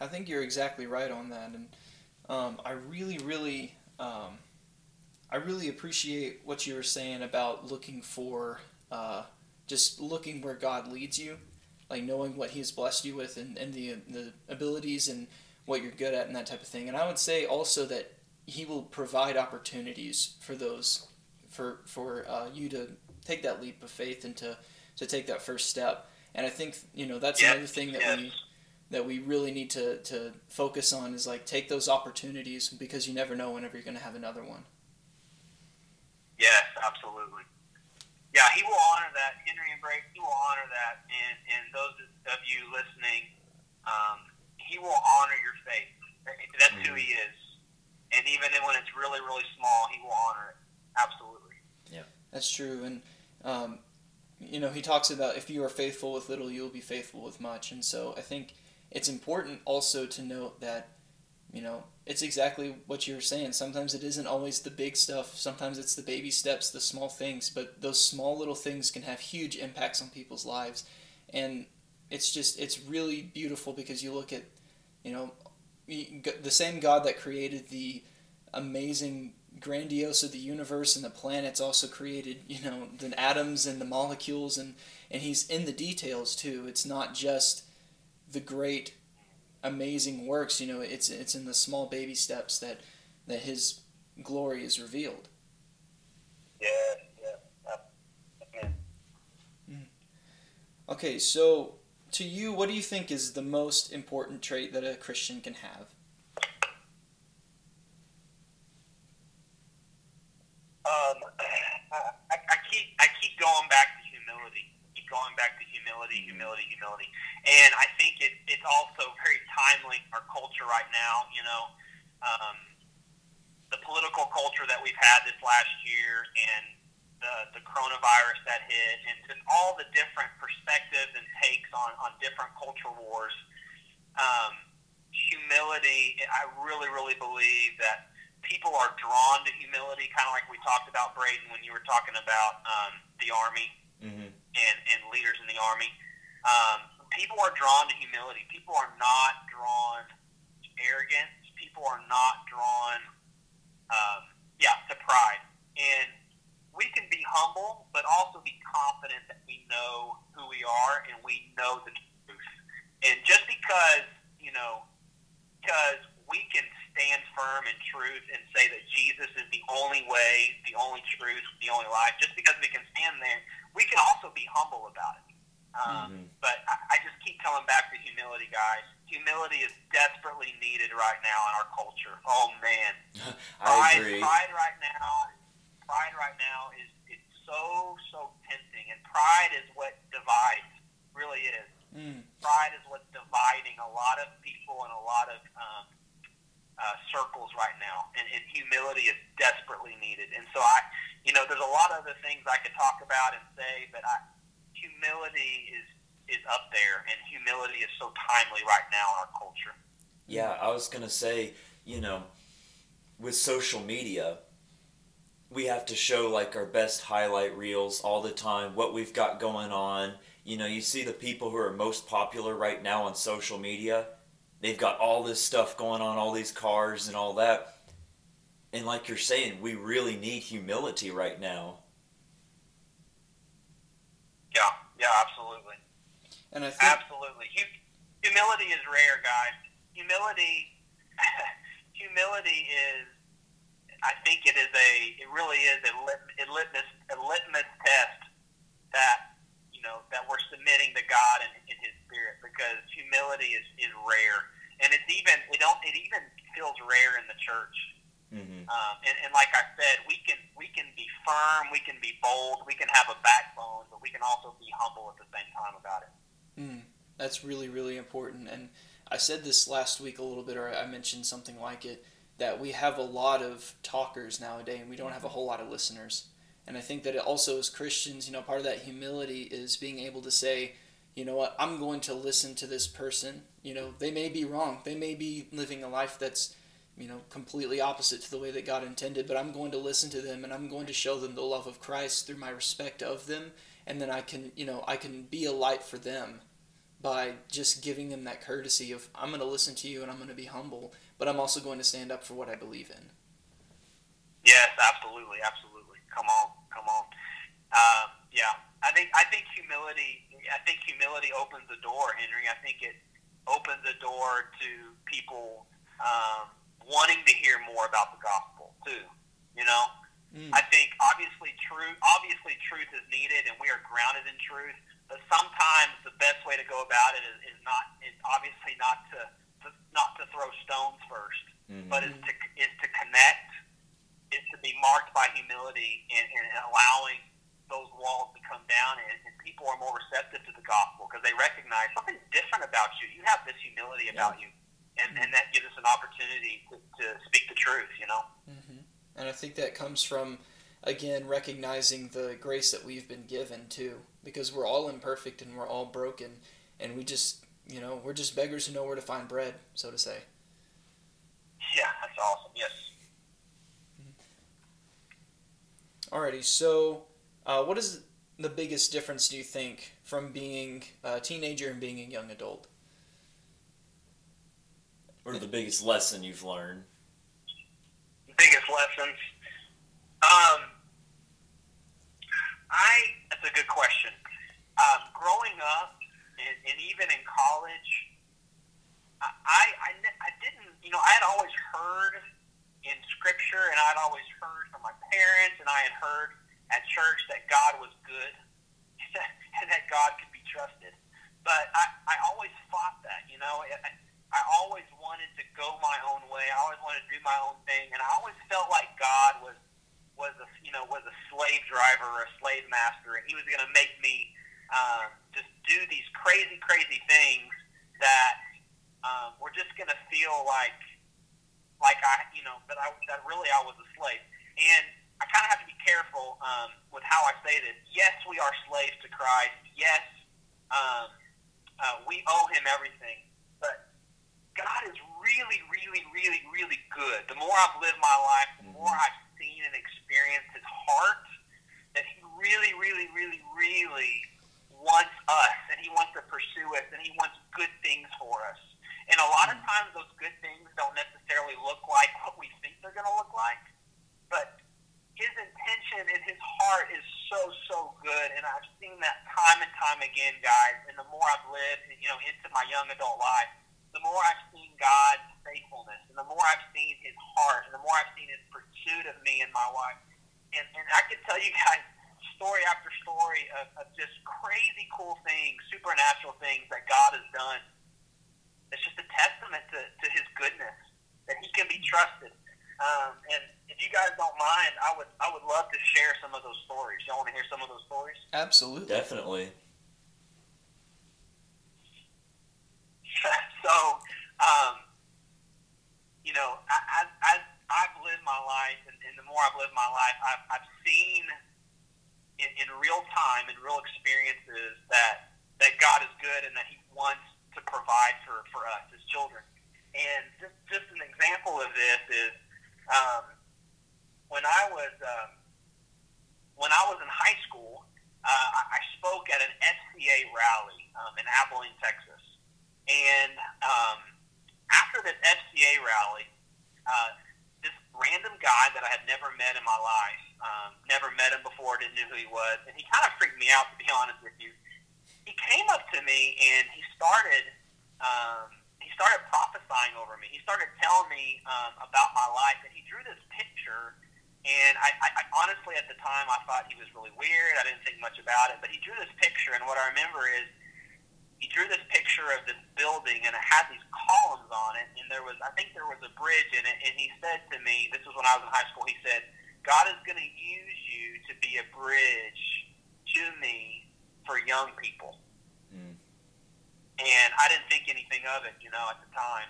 S2: I think you're exactly right on that, and um, I really, really, um, I really appreciate what you were saying about looking for, uh, just looking where God leads you, like knowing what He has blessed you with, and, and the the abilities and what you're good at, and that type of thing. And I would say also that He will provide opportunities for those, for for uh, you to take that leap of faith and to to take that first step. And I think you know that's
S3: Yes,
S2: another thing that
S3: yes.
S2: we that we really need to, to focus on is like take those opportunities because you never know whenever you're going to have another one.
S3: Yes, absolutely. Yeah, he will honor that. Henry and Brake, he will honor that. And, and those of you listening, um, he will honor your faith. That's who he is. And even when it's really, really small, he will honor it. Absolutely.
S2: Yeah, that's true. And, um, you know, he talks about if you are faithful with little, you will be faithful with much. And so I think it's important also to note that, you know, it's exactly what you were saying. Sometimes it isn't always the big stuff. Sometimes it's the baby steps, the small things. But those small little things can have huge impacts on people's lives. And it's just, it's really beautiful because you look at, you know, the same God that created the amazing grandiose of the universe and the planets also created you know the atoms and the molecules and and he's in the details too it's not just the great amazing works you know it's it's in the small baby steps that that his glory is revealed
S3: Yeah, yeah. Amen. Mm.
S2: okay so to you what do you think is the most important trait that a christian can have
S3: Um, I, I keep I keep going back to humility. Keep going back to humility, humility, humility. And I think it, it's also very timely our culture right now. You know, um, the political culture that we've had this last year, and the the coronavirus that hit, and just all the different perspectives and takes on on different culture wars. Um, humility. I really, really believe that people are drawn to humility, kind of like we talked about, Braden, when you were talking about um, the Army
S1: Mm-hmm.
S3: and, and leaders in the Army. Um, people are drawn to humility. People are not drawn to arrogance. People are not drawn, um, yeah, to pride. And we can be humble, but also be confident that we know who we are and we know the truth. And just because, you know, because we can stand firm in truth and say that Jesus is the only way, the only truth, the only life, just because we can stand there, we can also be humble about it. Um,
S1: Mhm.
S3: But I, I just keep coming back to humility, guys. Humility is desperately needed right now in our culture. Oh man, <laughs>
S1: I
S3: pride,
S1: agree.
S3: pride right now, pride right now is so so tempting, and pride is what divides. Really is.
S2: mm,
S3: Pride is what's dividing a lot of people and a lot of um, uh, circles right now, and, and humility is desperately needed. And so I, you know, there's a lot of other things I could talk about and say, but I, humility is is up there, and humility is so timely right now in our culture.
S1: Yeah, I was gonna say, you know, with social media, we have to show like our best highlight reels all the time, what we've got going on. You know, you see the people who are most popular right now on social media, they've got all this stuff going on, all these cars and all that. And like you're saying, we really need humility right now.
S3: Yeah, yeah, absolutely.
S2: and i think
S3: Absolutely. Hu- humility is rare, guys. Humility, <laughs> humility is. I think it is a. It really is a, lit, a litmus a litmus test that you know that we're submitting to God and in His Spirit because humility is, is rare, and it's even it don't it even feels rare in the church.
S1: Mm-hmm.
S3: Um, and, and like I said, we can we can be firm, we can be bold, we can have a backbone, but we can also be humble at the same time about it.
S2: Mm, that's really, really important. And I said this last week a little bit, or I mentioned something like it, that we have a lot of talkers nowadays, and we don't have a whole lot of listeners. And I think that it also, as Christians, you know, part of that humility is being able to say, you know what, I'm going to listen to this person. You know, they may be wrong. They may be living a life that's, you know, completely opposite to the way that God intended, but I'm going to listen to them and I'm going to show them the love of Christ through my respect of them and then I can you know I can be a light for them by just giving them that courtesy of I'm going to listen to you and I'm going to be humble, but I'm also going to stand up for what I believe in.
S3: Yes, absolutely, absolutely. Come on, come on. Um, yeah, I think I think humility. I think humility opens the door, Henry. I think it opens the door to people um, wanting to hear more about the gospel too. You know, mm. I think obviously truth. Obviously, truth is needed, and we are grounded in truth. But sometimes the best way to go about it is, is not. Is obviously not to, to not to throw stones 1st mm-hmm. but is to is to connect. Is to be marked by humility and, and allowing those walls to come down and, and people are more receptive to the gospel because they recognize something different about you. You have this humility about yeah. you, and, and that gives us an opportunity to, to speak the truth, you know?
S2: Mm-hmm. And I think that comes from, again, recognizing the grace that we've been given, too, because we're all imperfect and we're all broken, and we just, you know, we're just beggars who know where to find bread, so to say.
S3: Yeah, that's awesome. Yes.
S2: Alrighty, so uh, what is the biggest difference, do you think, from being a teenager and being a young adult?
S1: Or the biggest lesson you've learned?
S3: Biggest lessons? Um, I, that's a good question. Um, growing up, and, and even in college, I, I, I didn't, you know, I had always heard in Scripture, and I'd always heard from my parents, and I had heard at church that God was good <laughs> and that God could be trusted. But I, I always fought that, you know. I, I always wanted to go my own way. I always wanted to do my own thing, and I always felt like God was was a you know was a slave driver or a slave master, and He was going to make me um, just do these crazy, crazy things that um, were just going to feel like like I you know that I that really I was a slave. And I kind of have to be careful um, with how I say this. Yes, we are slaves to Christ. Yes, um, uh, we owe Him everything. But God is really, really, really, really good. The more I've lived my life, the more mm-hmm. I've seen and experienced His heart. That He really, really, really, really wants us, and He wants to pursue us, and He wants good things for us. And a lot of mm-hmm. times, those good things don't necessarily look like what we think they're going to look like. But his intention and his heart is so so good, and I've seen that time and time again, guys. And the more I've lived, you know, into my young adult life, the more I've seen God's faithfulness, and the more I've seen His heart, and the more I've seen His pursuit of me and my wife. And and I can tell you guys story after story of, of just crazy cool things, supernatural things that God has done. It's just a testament to, to His goodness that He can be trusted. Um, and if you guys don't mind, I would I would love to share some of those stories. Y'all want to hear some of those stories?
S2: Absolutely.
S1: Definitely. <laughs>
S3: so, um, you know, as, as I've lived my life, and, and the more I've lived my life, I've, I've seen in, in real time, in real experiences, that that God is good and that He wants to provide for, for us as children. And just, just an example of this is um, when I was um, when I was in high school, uh, I spoke at an FCA rally um, in Abilene, Texas, and um, after this FCA rally, uh, this random guy that I had never met in my life, um, never met him before, didn't know who he was, and he kind of freaked me out to be <laughs> honest with you. He came up to me and he started. Um, started prophesying over me. He started telling me um, about my life, and he drew this picture. And I, I, I honestly, at the time, I thought he was really weird. I didn't think much about it, but he drew this picture, and what I remember is he drew this picture of this building, and it had these columns on it, and there was, I think, there was a bridge in it. And he said to me, this was when I was in high school. He said, "God is going to use you to be a bridge to me for young people." Mm. and I didn't think anything of it, you know, at the time.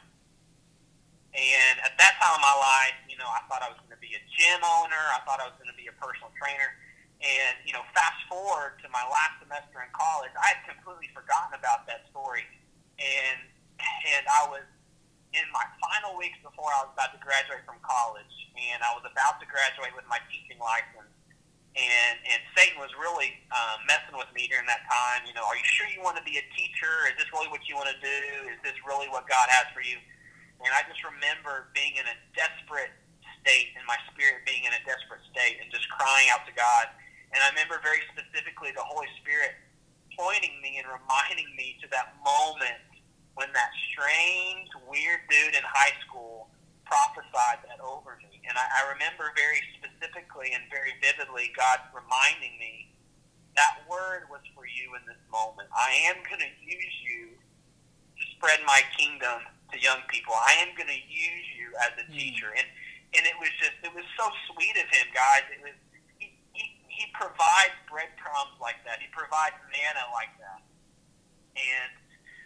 S3: And at that time of my life, you know, I thought I was going to be a gym owner. I thought I was going to be a personal trainer. And, you know, fast forward to my last semester in college, I had completely forgotten about that story. And, and I was in my final weeks before I was about to graduate from college, and I was about to graduate with my teaching license. and and Satan was really um, messing with me during that time. You know, are you sure you want to be a teacher? Is this really what you want to do? Is this really what God has for you? And I just remember being in a desperate state, in my spirit being in a desperate state, and just crying out to God. And I remember very specifically the Holy Spirit pointing me and reminding me to that moment when that strange, weird dude in high school prophesied that over me. And I, I remember very specifically and very vividly God reminding me that word was for you in this moment. I am going to use you to spread my kingdom to young people. I am going to use you as a teacher. And and it was just it was so sweet of him, guys. It was he he, he provides breadcrumbs like that. He provides manna like that. And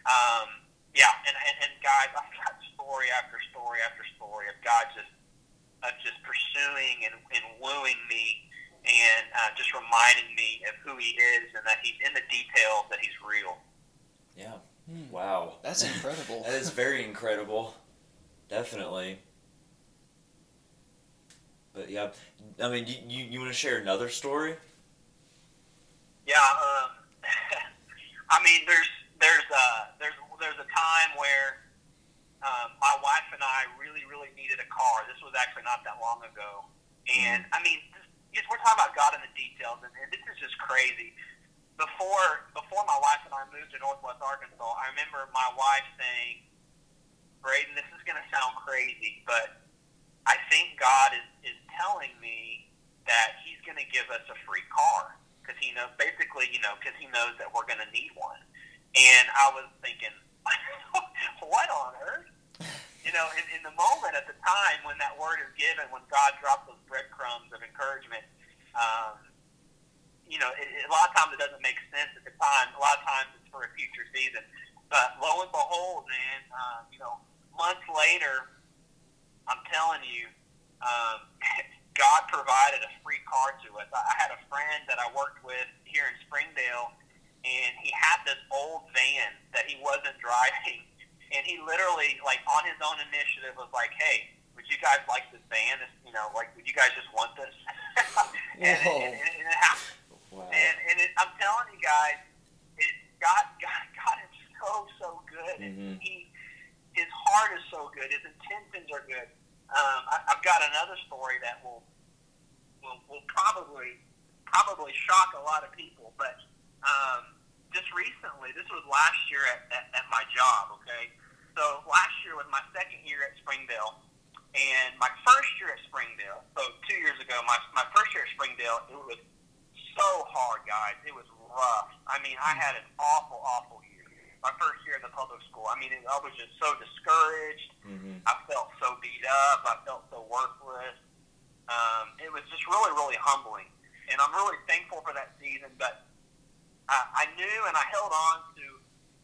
S3: um, yeah, and, and and guys, I've got story after story after story of God just uh, just pursuing and, and wooing me and uh, just reminding me of who He is and that He's in the details, that He's real.
S1: Yeah.
S2: Hmm.
S1: Wow.
S2: That's <laughs> incredible.
S1: that is very incredible. Definitely. But yeah, I mean, you, you, you want to share another story?
S3: Yeah, um, <laughs> I mean, there's there's a there's there's a time where um, my wife and I really really needed a car. This was actually not that long ago, and I mean, just, we're talking about God in the details, and, and this is just crazy. Before before my wife and I moved to Northwest Arkansas, I remember my wife saying, "Braden, this is going to sound crazy, but I think God is, is telling me that He's going to give us a free car because He knows, basically, you know, because He knows that we're going to need one." And I was thinking, <laughs> what on earth? You know, in, in the moment at the time when that word is given, when God drops those breadcrumbs of encouragement, um, you know, it, it, a lot of times it doesn't make sense at the time. A lot of times it's for a future season. But lo and behold, man, uh, you know, months later, I'm telling you, um, <laughs> God provided a free car to us. I had a friend that I worked with here in Springdale, and he had this old van that he wasn't driving, and he literally, like, on his own initiative, was like, "Hey, would you guys like this van? You know, like, would you guys just want this?" <laughs> and, and, and, and it happened. Wow. And, and it, I'm telling you guys, it, God, God, God is so so good, mm-hmm. and He, His heart is so good. His intentions are good. Um, I, I've got another story that will will will probably probably shock a lot of people, but um, just recently, this was last year at, at, at my job. Okay, so last year was my second year at Springdale, and my first year at Springdale. So two years ago, my my first year at Springdale, it was so hard, guys. It was rough. I mean, I had an awful, awful year. My first year in the public school. I mean, I was just so discouraged. Mm-hmm. I felt so beat up. I felt so worthless. Um, it was just really, really humbling. And I'm really thankful for that season. But I, I knew and I held on to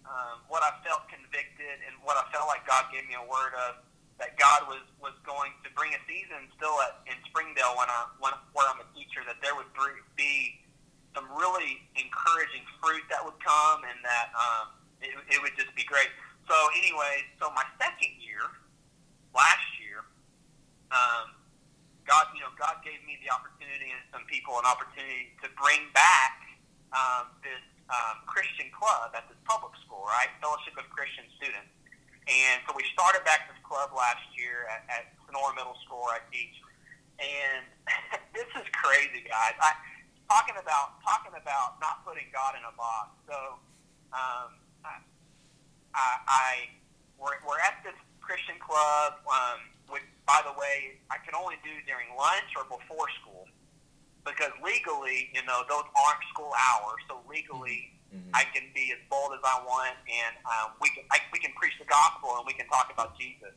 S3: um, what I felt convicted and what I felt like God gave me a word of that God was, was going to bring a season still at, in Springdale when I, when, where I'm a teacher, that there would be some really encouraging fruit that would come and that um, it, it would just be great. So anyway, so my second year, last year, um, God, you know, God gave me the opportunity and some people an opportunity to bring back um, this um, Christian club at this public school, right? Fellowship of Christian Students. And so we started back this club last year at, at Sonora Middle School where I teach. And <laughs> this is crazy, guys. I talking about talking about not putting God in a box. So um, I, I, we're, we're at this Christian club, um, which by the way I can only do during lunch or before school because legally, you know, those aren't school hours. So legally, Mm-hmm. I can be as bold as I want, and um, we can I, we can preach the gospel and we can talk about Jesus,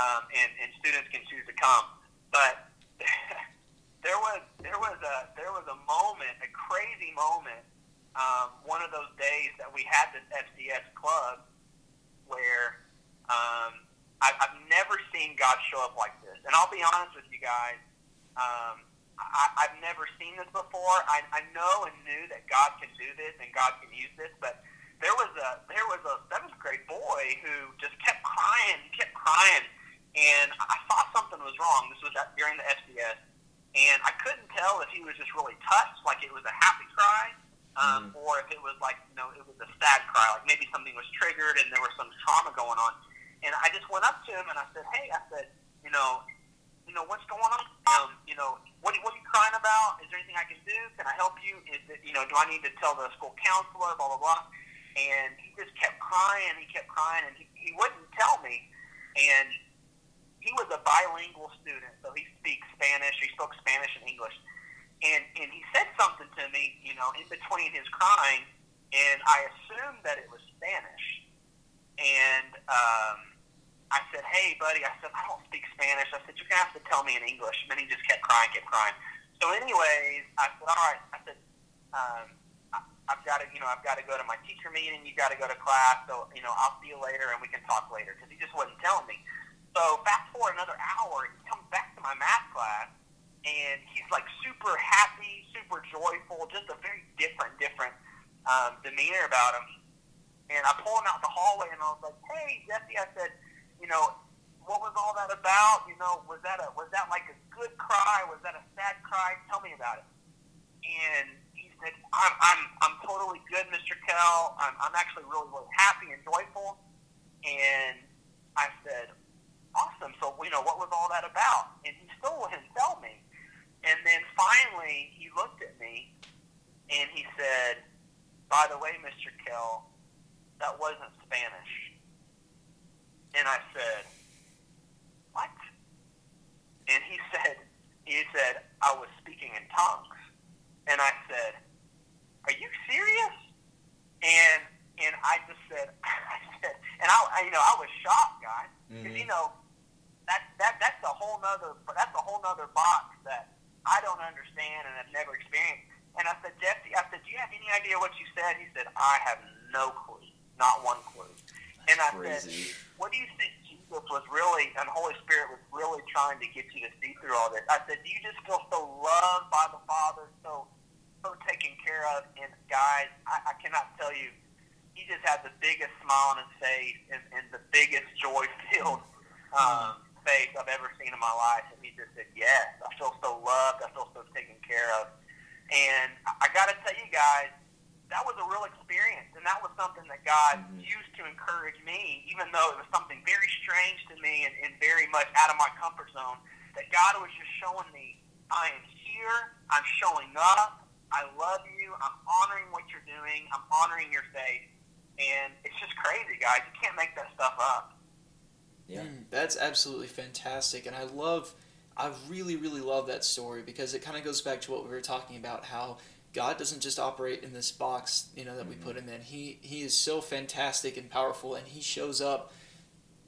S3: um, and and students can choose to come. But <laughs> there was there was a there was a moment, a crazy moment, um, one of those days that we had this FCS club where um, I, I've never seen God show up like this. And I'll be honest with you guys. Um, I, I've never seen this before. I, I know and knew that God can do this and God can use this, but there was a there was a seventh grade boy who just kept crying, kept crying, and I thought something was wrong. This was at, during the FCS, and I couldn't tell if he was just really touched, like it was a happy cry, um,
S1: Mhm.
S3: or if it was like you know it was a sad cry, like maybe something was triggered and there was some trauma going on. And I just went up to him and I said, "Hey," I said, "You know, you know what's going on? Um, you know, what what are you crying about? Is there anything I can do? Can I help you? Is it you know, do I need to tell the school counselor? Blah blah blah." And he just kept crying. He kept crying, and he, he wouldn't tell me. And he was a bilingual student, so he speaks Spanish. He spoke Spanish and English. And and he said something to me, you know, in between his crying, and I assumed that it was Spanish. And um, I said, "Hey, buddy," I said, "I don't speak Spanish." I said, "You're gonna have to tell me in English." And then he just kept crying, kept crying. So, anyways, I said, "All right." I said, um, I- "I've got to, you know, I've got to go to my teacher meeting. You got to go to class. So, you know, I'll see you later, and we can talk later." Because he just wasn't telling me. So, fast forward another hour, he comes back to my math class, and he's like super happy, super joyful, just a very different, different um, demeanor about him. And I pull him out the hallway, and I was like, "Hey, Jesse," I said, "You know, what was all that about? You know, was that a was that like a good cry? Was that a sad cry? Tell me about it." And he said, "I'm I'm I'm totally good, Mr. Kell. I'm I'm actually really really happy and joyful." And I said, "Awesome. So you know, what was all that about?" And he still wouldn't tell me. And then finally, he looked at me, and he said, "By the way, Mr. Kell." that wasn't Spanish. And I said, what? And he <laughs> said, he said, I was speaking in tongues. And I said, are you serious? And, and I just said, <laughs> I said, and I, I you know, I was shocked, guys, because, you mm-hmm. know, that, that, that's a whole nother, that's a whole nother box that I don't understand and have never experienced. And I said, Jesse, I said, do you have any idea what you said? He said, I have no clue not one clue. And I
S1: Crazy.
S3: said, what do you think Jesus was really, and the Holy Spirit was really trying to get you to see through all this? I said, do you just feel so loved by the Father, so so taken care of? And guys, I, I cannot tell you, he just had the biggest smile on his face and, and the biggest joy-filled <laughs> um, face I've ever seen in my life. And he just said, yes, I feel so loved. I feel so taken care of. And I, I got to tell you guys, that was a real experience, and that was something that God
S1: Mhm.
S3: used to encourage me, even though it was something very strange to me and, and very much out of my comfort zone. That God was just showing me, I am here, I'm showing up, I love you, I'm honoring what you're doing, I'm honoring your faith, and it's just crazy, guys. You can't make that stuff up.
S1: Yeah.
S2: Mm, that's absolutely fantastic, and I love, I really, really love that story because it kind of goes back to what we were talking about how God doesn't just operate in this box, you know, that we put him in. He he is so fantastic and powerful, and he shows up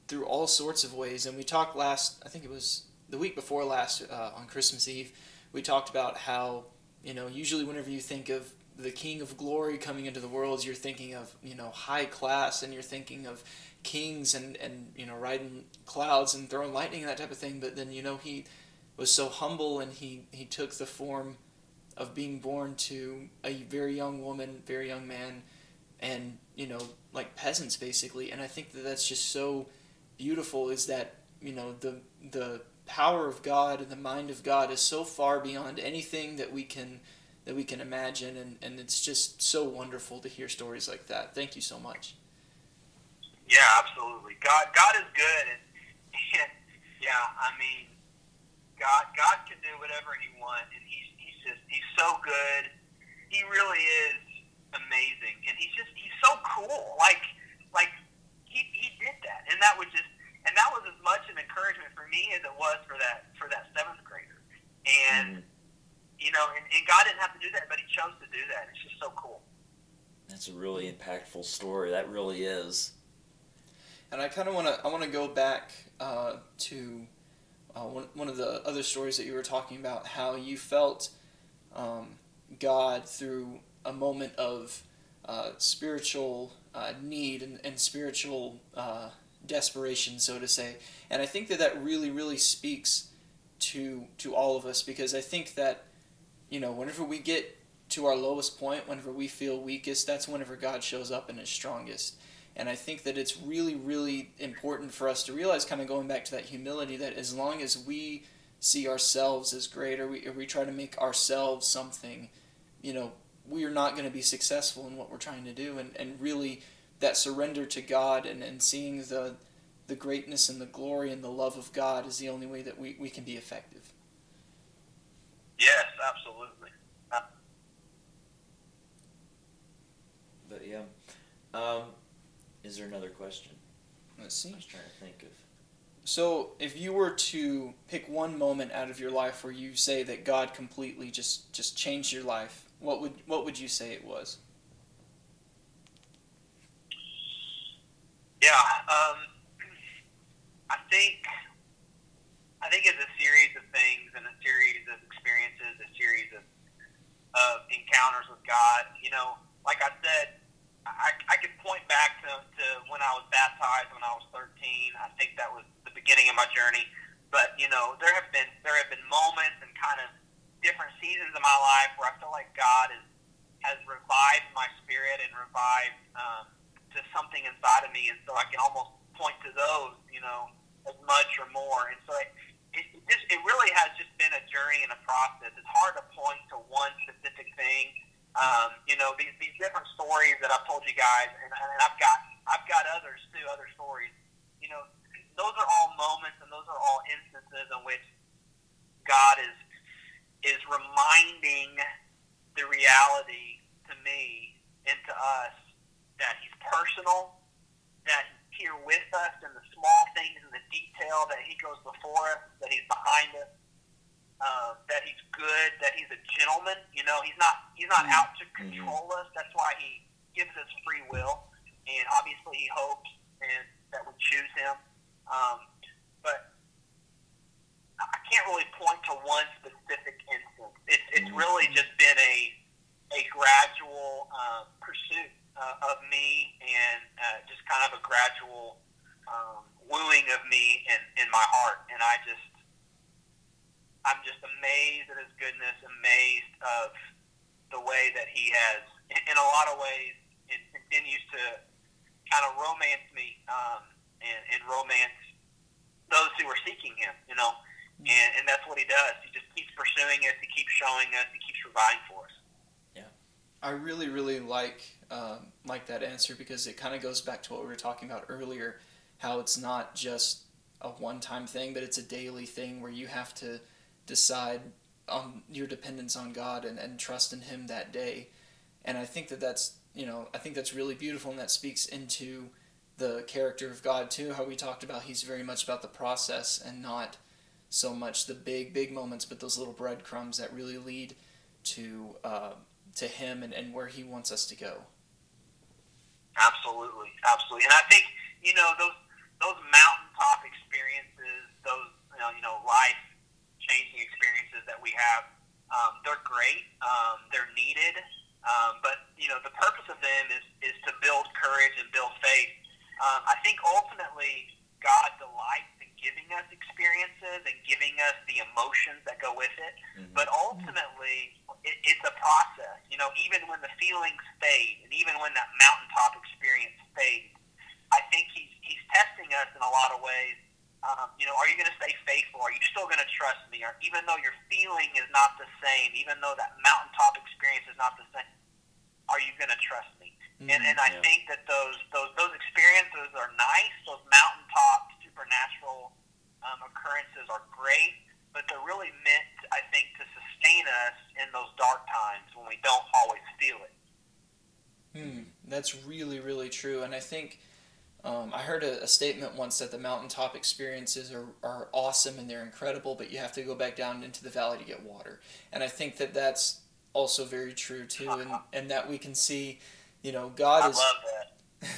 S2: through all sorts of ways. And we talked last, I think it was the week before last uh, on Christmas Eve, we talked about how you know usually whenever you think of the King of Glory coming into the world, you're thinking of you know high class, and you're thinking of kings and and you know riding clouds and throwing lightning and that type of thing. But then you know he was so humble, and he he took the form of being born to a very young woman, very young man, and you know like peasants basically. And I think that that's just so beautiful. Is that you know the the power of God and the mind of God is so far beyond anything that we can that we can imagine and, and it's just so wonderful to hear stories like that. Thank you so much.
S3: Yeah, absolutely. God, God is good, and, <laughs> yeah, I mean, God, God can do whatever He wants, and He's just He's so good. He really is amazing, and He's just He's so cool. Like, like He He did that, and that was just, and that was as much an encouragement for me as it was for that for that seventh grader, and.
S1: Mhm.
S3: You know, and, and God didn't have to do that, but He chose to do that. It's just so cool.
S1: That's a really impactful story. That really is.
S2: And I kind of want to I want to go back uh, to uh, one one of the other stories that you were talking about how you felt um, God through a moment of uh, spiritual uh, need and, and spiritual uh, desperation, so to say. And I think that that really really speaks to to all of us because I think that you know whenever we get to our lowest point, whenever we feel weakest, that's whenever God shows up and is strongest. And I think that it's really, really important for us to realize, kind of going back to that humility, that as long as we see ourselves as great or we, or we try to make ourselves something, you know, we are not going to be successful in what we're trying to do. And, and really, that surrender to God and, and seeing the, the greatness and the glory and the love of God is the only way that we, we can be effective.
S3: Yes, absolutely.
S1: But yeah. Um, is there another question?
S2: Let's see.
S1: I was trying to think of.
S2: So, if you were to pick one moment out of your life where you say that God completely just just changed your life, what would what would you say it was?
S3: Yeah, um, I think I think it's a series of things and a series of experiences, a series of of encounters with God. You know, like I said, I, I could point back to, to when I was baptized when I was 13. I think that was beginning of my journey. But you know, there have been there have been moments and kind of different seasons of my life where I feel like God is, has revived my spirit and revived um, to something inside of me, and so I can almost point to those, you know, as much or more. And so it, it just it really has just been a journey and a process. It's hard to point to one specific thing. Um, you know, these these different stories that I've told you guys, and, and I've got I've got others too, other stories. You know, those are all moments and those are all instances in which God is is reminding the reality to me and to us that He's personal, that He's here with us in the small things and the detail, that He goes before us, that He's behind us, uh, that He's good, that He's a gentleman. You know, He's not He's not
S2: Mm-hmm.
S3: out to control us. That's why He gives us free will, and obviously He hopes and that we choose Him. Um, but I can't really point to one specific instance. It's it's really just been a a gradual um, pursuit uh, of me and uh, just kind of a gradual um, wooing of me in, in my heart. And I just, I'm just amazed at his goodness, amazed of the way that he has, in, in a lot of ways, it continues to kind of romance me um, and, and romance those who are seeking him, you know. And, and that's what he does. He just keeps pursuing us. He keeps showing us. He keeps providing for us. Yeah.
S2: I really, really like um, like that answer because it kind of goes back to what we were talking about earlier, how it's not just a one-time thing, but it's a daily thing where you have to decide on your dependence on God and, and trust in Him that day. And I think that that's you know I think that's really beautiful and that speaks into the character of God too. How we talked about He's very much about the process and not so much the big big moments, but those little breadcrumbs that really lead to. Uh, to him and, and where he wants us to go.
S3: Absolutely, absolutely, and I think you know those those mountaintop experiences, those you know, you know life changing experiences that we have, um, they're great, um, they're needed, um, but you know the purpose of them is is to build courage and build faith. Um, I think ultimately God delights in giving us experiences and giving us the emotions that go with it,
S1: Mhm.
S3: but ultimately it, it's a process. You know, even when the feelings fade, and even when that mountaintop experience fades, I think he's he's testing us in a lot of ways. Um, you know, are you going to stay faithful? Are you still going to trust me? Or even though your feeling is not the same, even though that mountaintop experience is not the same, are you going to trust me? And and I
S1: Yeah.
S3: think that those those those experiences are nice. Those mountaintop supernatural um, occurrences are great, but they're really meant, I think, to sustain us in those dark times when we don't always feel it.
S2: Hmm, that's really, really true. And I think um, I heard a, a statement once that the mountaintop experiences are, are awesome and they're incredible, but you have to go back down into the valley to get water. And I think that that's also very true too, and, <laughs> and that we can see, you know, God
S3: I
S2: is.
S3: love that.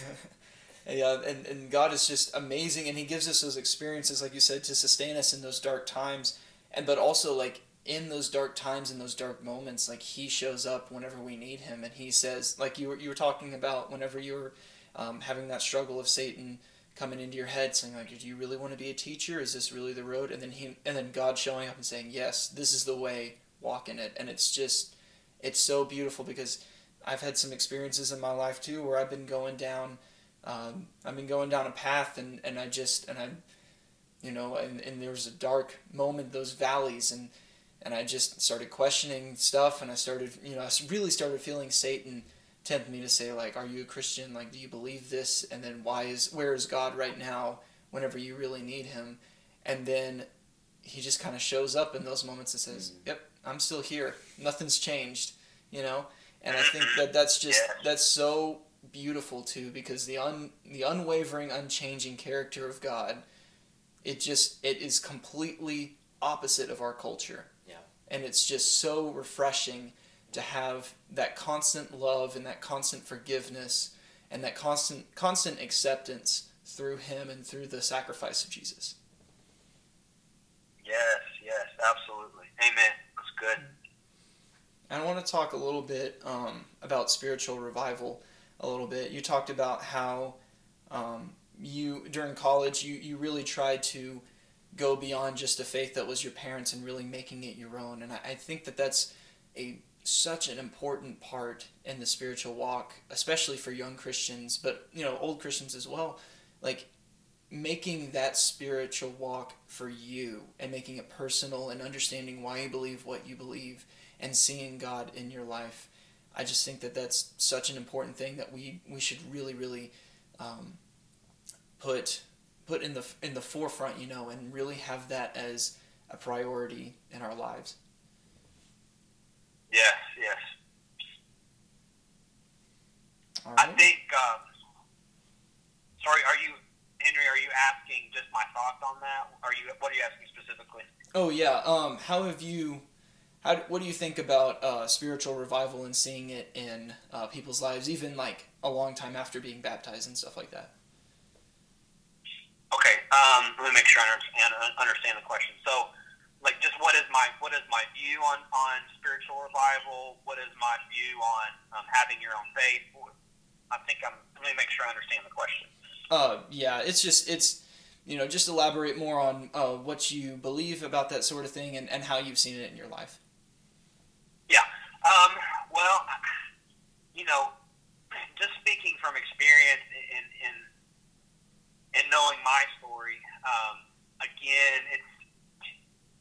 S3: <laughs>
S2: yeah, and, and God is just amazing, and He gives us those experiences, like you said, to sustain us in those dark times, and but also like in those dark times, in those dark moments, like He shows up whenever we need Him, and He says, like you were you were talking about, whenever you were um, having that struggle of Satan coming into your head, saying like, "Do you really want to be a teacher? Is this really the road?" And then He and then God showing up and saying, "Yes, this is the way. Walk in it." And it's just, it's so beautiful because I've had some experiences in my life too where I've been going down um, I've been going down a path and, and I just and I you know, and, and there was a dark moment, those valleys, and and I just started questioning stuff, and I started, you know, I really started feeling Satan tempt me to say like, "Are you a Christian? Like, do you believe this?" And then why is where is God right now? Whenever you really need Him, and then He just kind of shows up in those moments and says, mm-hmm. "Yep, I'm still here. Nothing's changed," you know. And I think that that's just that's so beautiful too because the un the unwavering, unchanging character of God, it just it is completely opposite of our culture.
S1: Yeah.
S2: And it's just so refreshing to have that constant love and that constant forgiveness and that constant constant acceptance through him and through the sacrifice of Jesus.
S3: Yes, yes, absolutely. Amen. That's good.
S2: I want to talk a little bit um, about spiritual revival a little bit. You talked about how um, you during college you, you really tried to go beyond just a faith that was your parents and really making it your own. And I, I think that that's a such an important part in the spiritual walk, especially for young Christians, but you know old Christians as well. Like making that spiritual walk for you and making it personal and understanding why you believe what you believe and seeing God in your life. I just think that that's such an important thing that we, we should really really um, put put in the in the forefront, you know, and really have that as a priority in our lives.
S3: Yes, yes. Right. I think. Um, sorry, are you Henry? Are you asking just my thoughts on that? Are you? What are you asking specifically?
S2: Oh yeah. Um, how have you? How, what do you think about uh, spiritual revival and seeing it in uh, people's lives, even like a long time after being baptized and stuff like that?
S3: Okay, um, let me make sure I understand, understand the question. So, like, just what is my what is my view on on spiritual revival? What is my view on um, having your own faith? I think I'm. Let me make sure I understand the question.
S2: Uh, yeah, it's just it's you know just elaborate more on uh, what you believe about that sort of thing and, and how you've seen it in your life.
S3: Yeah. Um, well, you know, just speaking from experience in, in, in knowing my story, um, again, it's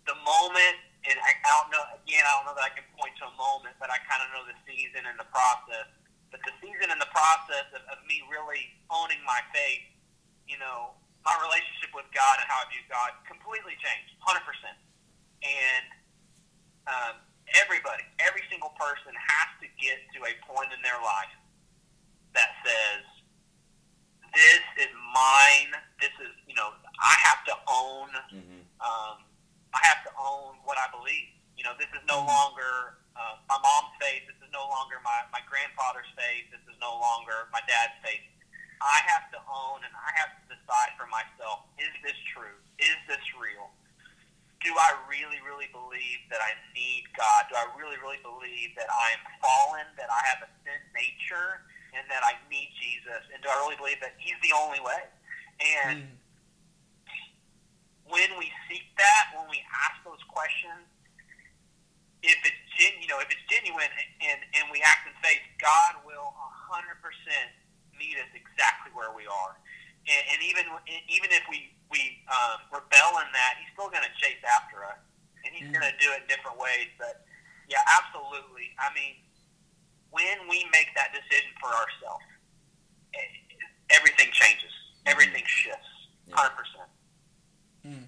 S3: the moment, and I, I don't know, again, I don't know that I can point to a moment, but I kind of know the season and the process. But the season and the process of, of me really owning my faith, you know, my relationship with God and how I view God completely changed, 100%. And um, everybody, every single person has to get to a point in their life that says, this is mine. This is, you know, I have to own, mm-hmm. um, I have to own what I believe. You know, this is no mm-hmm. longer uh, my mom's faith. This is no longer my, my grandfather's faith. This is no longer my dad's faith. I have to own and I have to decide for myself, is this true? Is this real? do I really, really believe that I need God? Do I really, really believe that I am fallen, that I have a sin nature, and that I need Jesus? And do I really believe that He's the only way? And mm. when we seek that, when we ask those questions, if it's gen, you know, if it's genuine and, and we act in faith, God will 100% meet us exactly where we are and, and even even if we we um, rebel in that, he's still going to chase after us, and he's mm. going to do it in different ways. But yeah, absolutely. I mean, when we make that decision for ourselves, everything changes. Mm. Everything shifts. Hundred percent.
S2: Mm.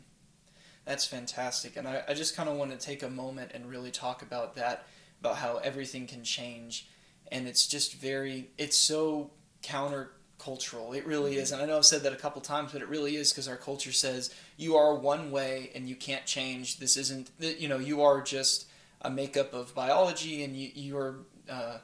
S2: That's fantastic, and I, I just kind of want to take a moment and really talk about that, about how everything can change, and it's just very, it's so countercultural. It really is. And I know I've said that a couple times, but it really is because our culture says you are one way and you can't change. This isn't, you know, you are just a makeup of biology and you, you're, uh,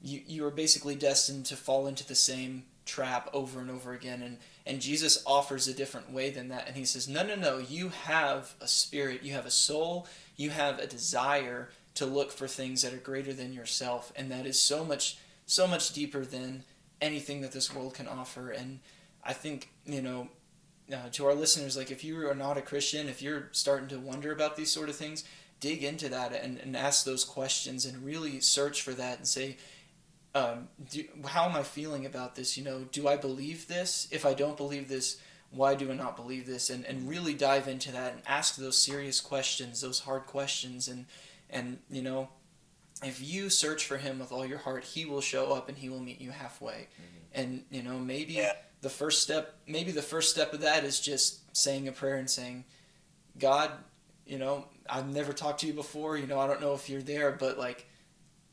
S2: you, you are basically destined to fall into the same trap over and over again. And, and Jesus offers a different way than that. And he says, no, no, no, you have a spirit, you have a soul, you have a desire to look for things that are greater than yourself. And that is so much, so much deeper than anything that this world can offer. And I think, you know, uh, to our listeners, like if you are not a Christian, if you're starting to wonder about these sort of things, dig into that and, and ask those questions and really search for that and say, um, do, how am I feeling about this? You know, do I believe this? If I don't believe this, why do I not believe this? And, and really dive into that and ask those serious questions, those hard questions. And, and, you know, if you search for him with all your heart, he will show up and he will meet you halfway. Mm-hmm. And, you know, maybe yeah. the first step, maybe the first step of that is just saying a prayer and saying, God, you know, I've never talked to you before. You know, I don't know if you're there, but like,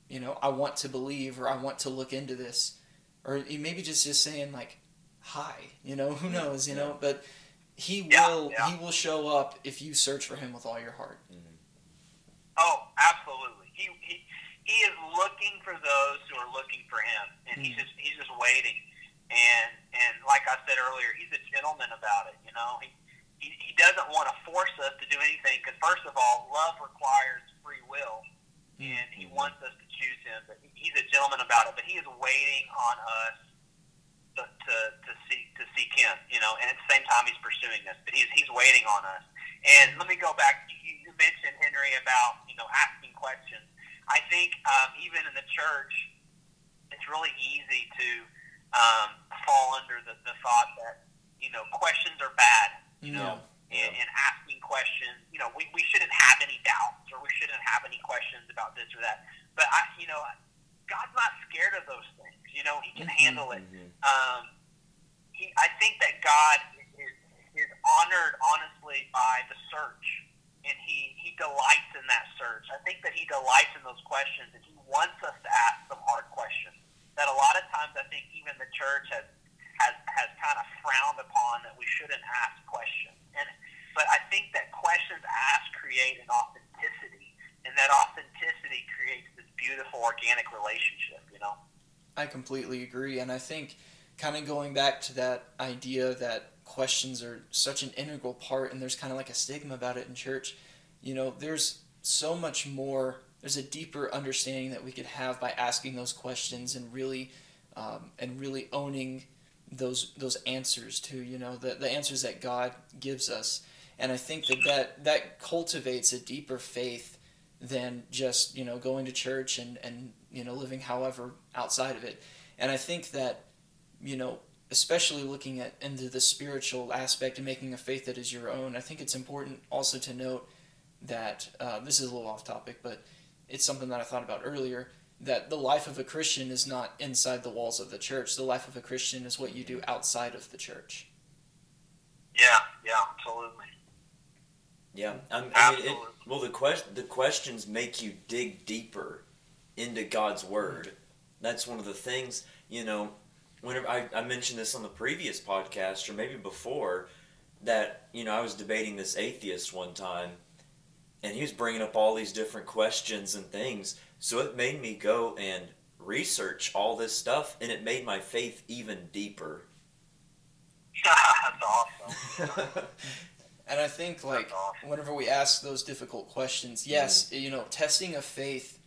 S2: you know, I want to believe or I want to look into this. Or maybe just, just saying like, hi, You know, who knows? You know, but he will yeah, yeah. he will show up if you search for him with all your heart. Mm-hmm.
S3: Oh, absolutely. He, he he is looking for those who are looking for him, and mm-hmm. he's just he's just waiting. And and like I said earlier, he's a gentleman about it. You know, he he, he doesn't want to force us to do anything because first of all, love requires free will, mm-hmm. And he wants us to choose him. But he's a gentleman about it. But he is waiting on us to, to, to seek to seek Him, you know, and at the same time He's pursuing us, but He's He's waiting on us. And let me go back. You, you mentioned Henry about you know asking questions. I think um, even in the church, it's really easy to um, fall under the, the thought that you know questions are bad, you yeah. know, and, and asking questions. You know, we, we shouldn't have any doubts or we shouldn't have any questions about this or that. But I, you know, God's not scared of those things. You know, He can mm-hmm, handle it. Mm-hmm. Um, he, I think that God is, is honored, honestly, by the search, and He He delights in that search. I think that He delights in those questions, and He wants us to ask some hard questions. That a lot of times, I think even the church has has has kind of frowned upon that we shouldn't ask questions. But I think that questions asked create an authenticity, and that authenticity creates this beautiful organic relationship. You know.
S2: I completely agree, and I think kind of going back to that idea that questions are such an integral part, and there's kind of like a stigma about it in church. You know, there's so much more. There's a deeper understanding that we could have by asking those questions and really, um, and really owning those those answers to you know the the answers that God gives us. And I think that that, that cultivates a deeper faith than just you know going to church and and you know living however outside of it. And i think that you know especially looking at into the spiritual aspect and making a faith that is your own i think it's important also to note that uh, this is a little off topic but it's something that i thought about earlier that the life of a christian is not inside the walls of the church. The life of a christian is what you do outside of the church.
S3: Yeah yeah absolutely
S1: yeah I mean, it, well the question the questions make you dig deeper into God's word. That's one of the things, you know, whenever I, I mentioned this on the previous podcast or maybe before, that, you know, I was debating this atheist one time and he was bringing up all these different questions and things. So it made me go and research all this stuff and it made my faith even deeper. <laughs>
S3: That's awesome. <laughs>
S2: and I think like awesome. whenever we ask those difficult questions, yes, mm. you know, testing of faith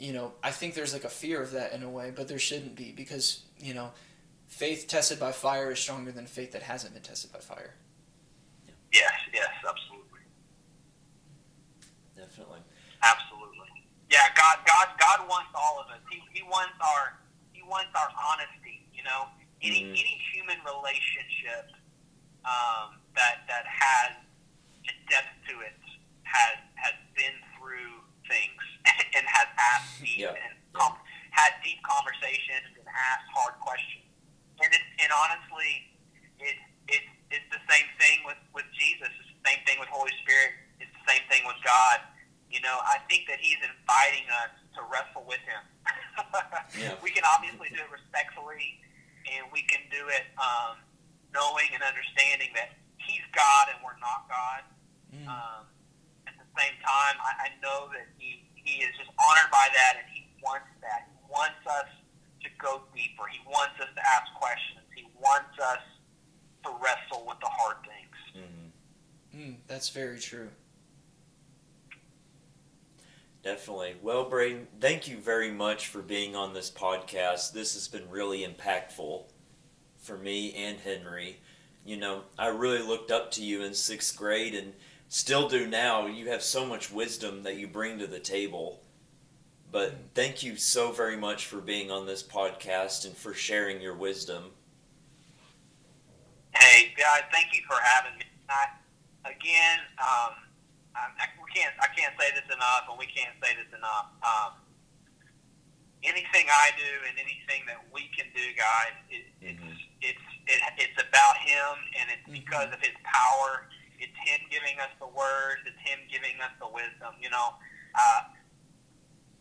S2: you know, I think there's like a fear of that in a way, but there shouldn't be because, you know, faith tested by fire is stronger than faith that hasn't been tested by fire.
S3: Yes, yes, absolutely.
S1: Definitely.
S3: Absolutely. Yeah, God God God wants all of us. He, he wants our he wants our honesty, you know. Any mm-hmm. any human relationship um, that that has a depth to it has has been through things <laughs> and has asked deep yeah. and com- had deep conversations and asked hard questions. And it, and honestly, it, it it's the same thing with with Jesus. It's the same thing with Holy Spirit. It's the same thing with God. You know, I think that He's inviting us to wrestle with Him. <laughs> yeah. We can obviously do it respectfully, and we can do it um, knowing and understanding that God and we're not God. Mm. Um, at the same time, I, I know that He he is just honored by that, and he wants that. He wants us to go deeper. He wants us to ask questions. He wants us to wrestle with the hard things.
S2: Mm-hmm. Mm, that's very true.
S1: Definitely. Well, Braden, thank you very much for being on this podcast. This has been really impactful for me and Henry. You know, I really looked up to you in sixth grade and still do now. You have so much wisdom that you bring to the table. But thank you so very much for being on this podcast and for sharing your wisdom.
S3: Hey, guys. Thank you for having me. I, again, um, I, we can't I can't say this enough, and we can't say this enough. Um, anything I do and anything that we can do, guys, it,
S1: Mhm.
S3: it's it's it, it's about Him, and it's
S2: Mhm.
S3: because of His power. It's Him giving us the words. It's Him giving us the wisdom. You know, uh,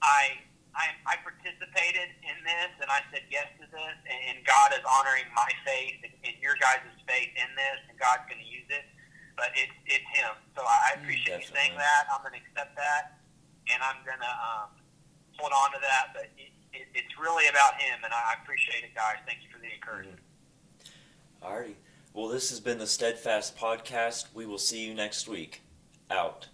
S3: I. I, I participated in this and I said yes to this, and, and God is honoring my faith and, and your guys' faith in this, and God's going to use it. But it's it's Him, so I
S2: Mm,
S3: appreciate you saying that. I'm going to accept that, and I'm going to um, hold on to that. But it, it, it's really about Him, and I appreciate it, guys. Thank you for the encouragement.
S1: Alrighty. Well, this has been the Steadfast Podcast. We will see you next week. Out.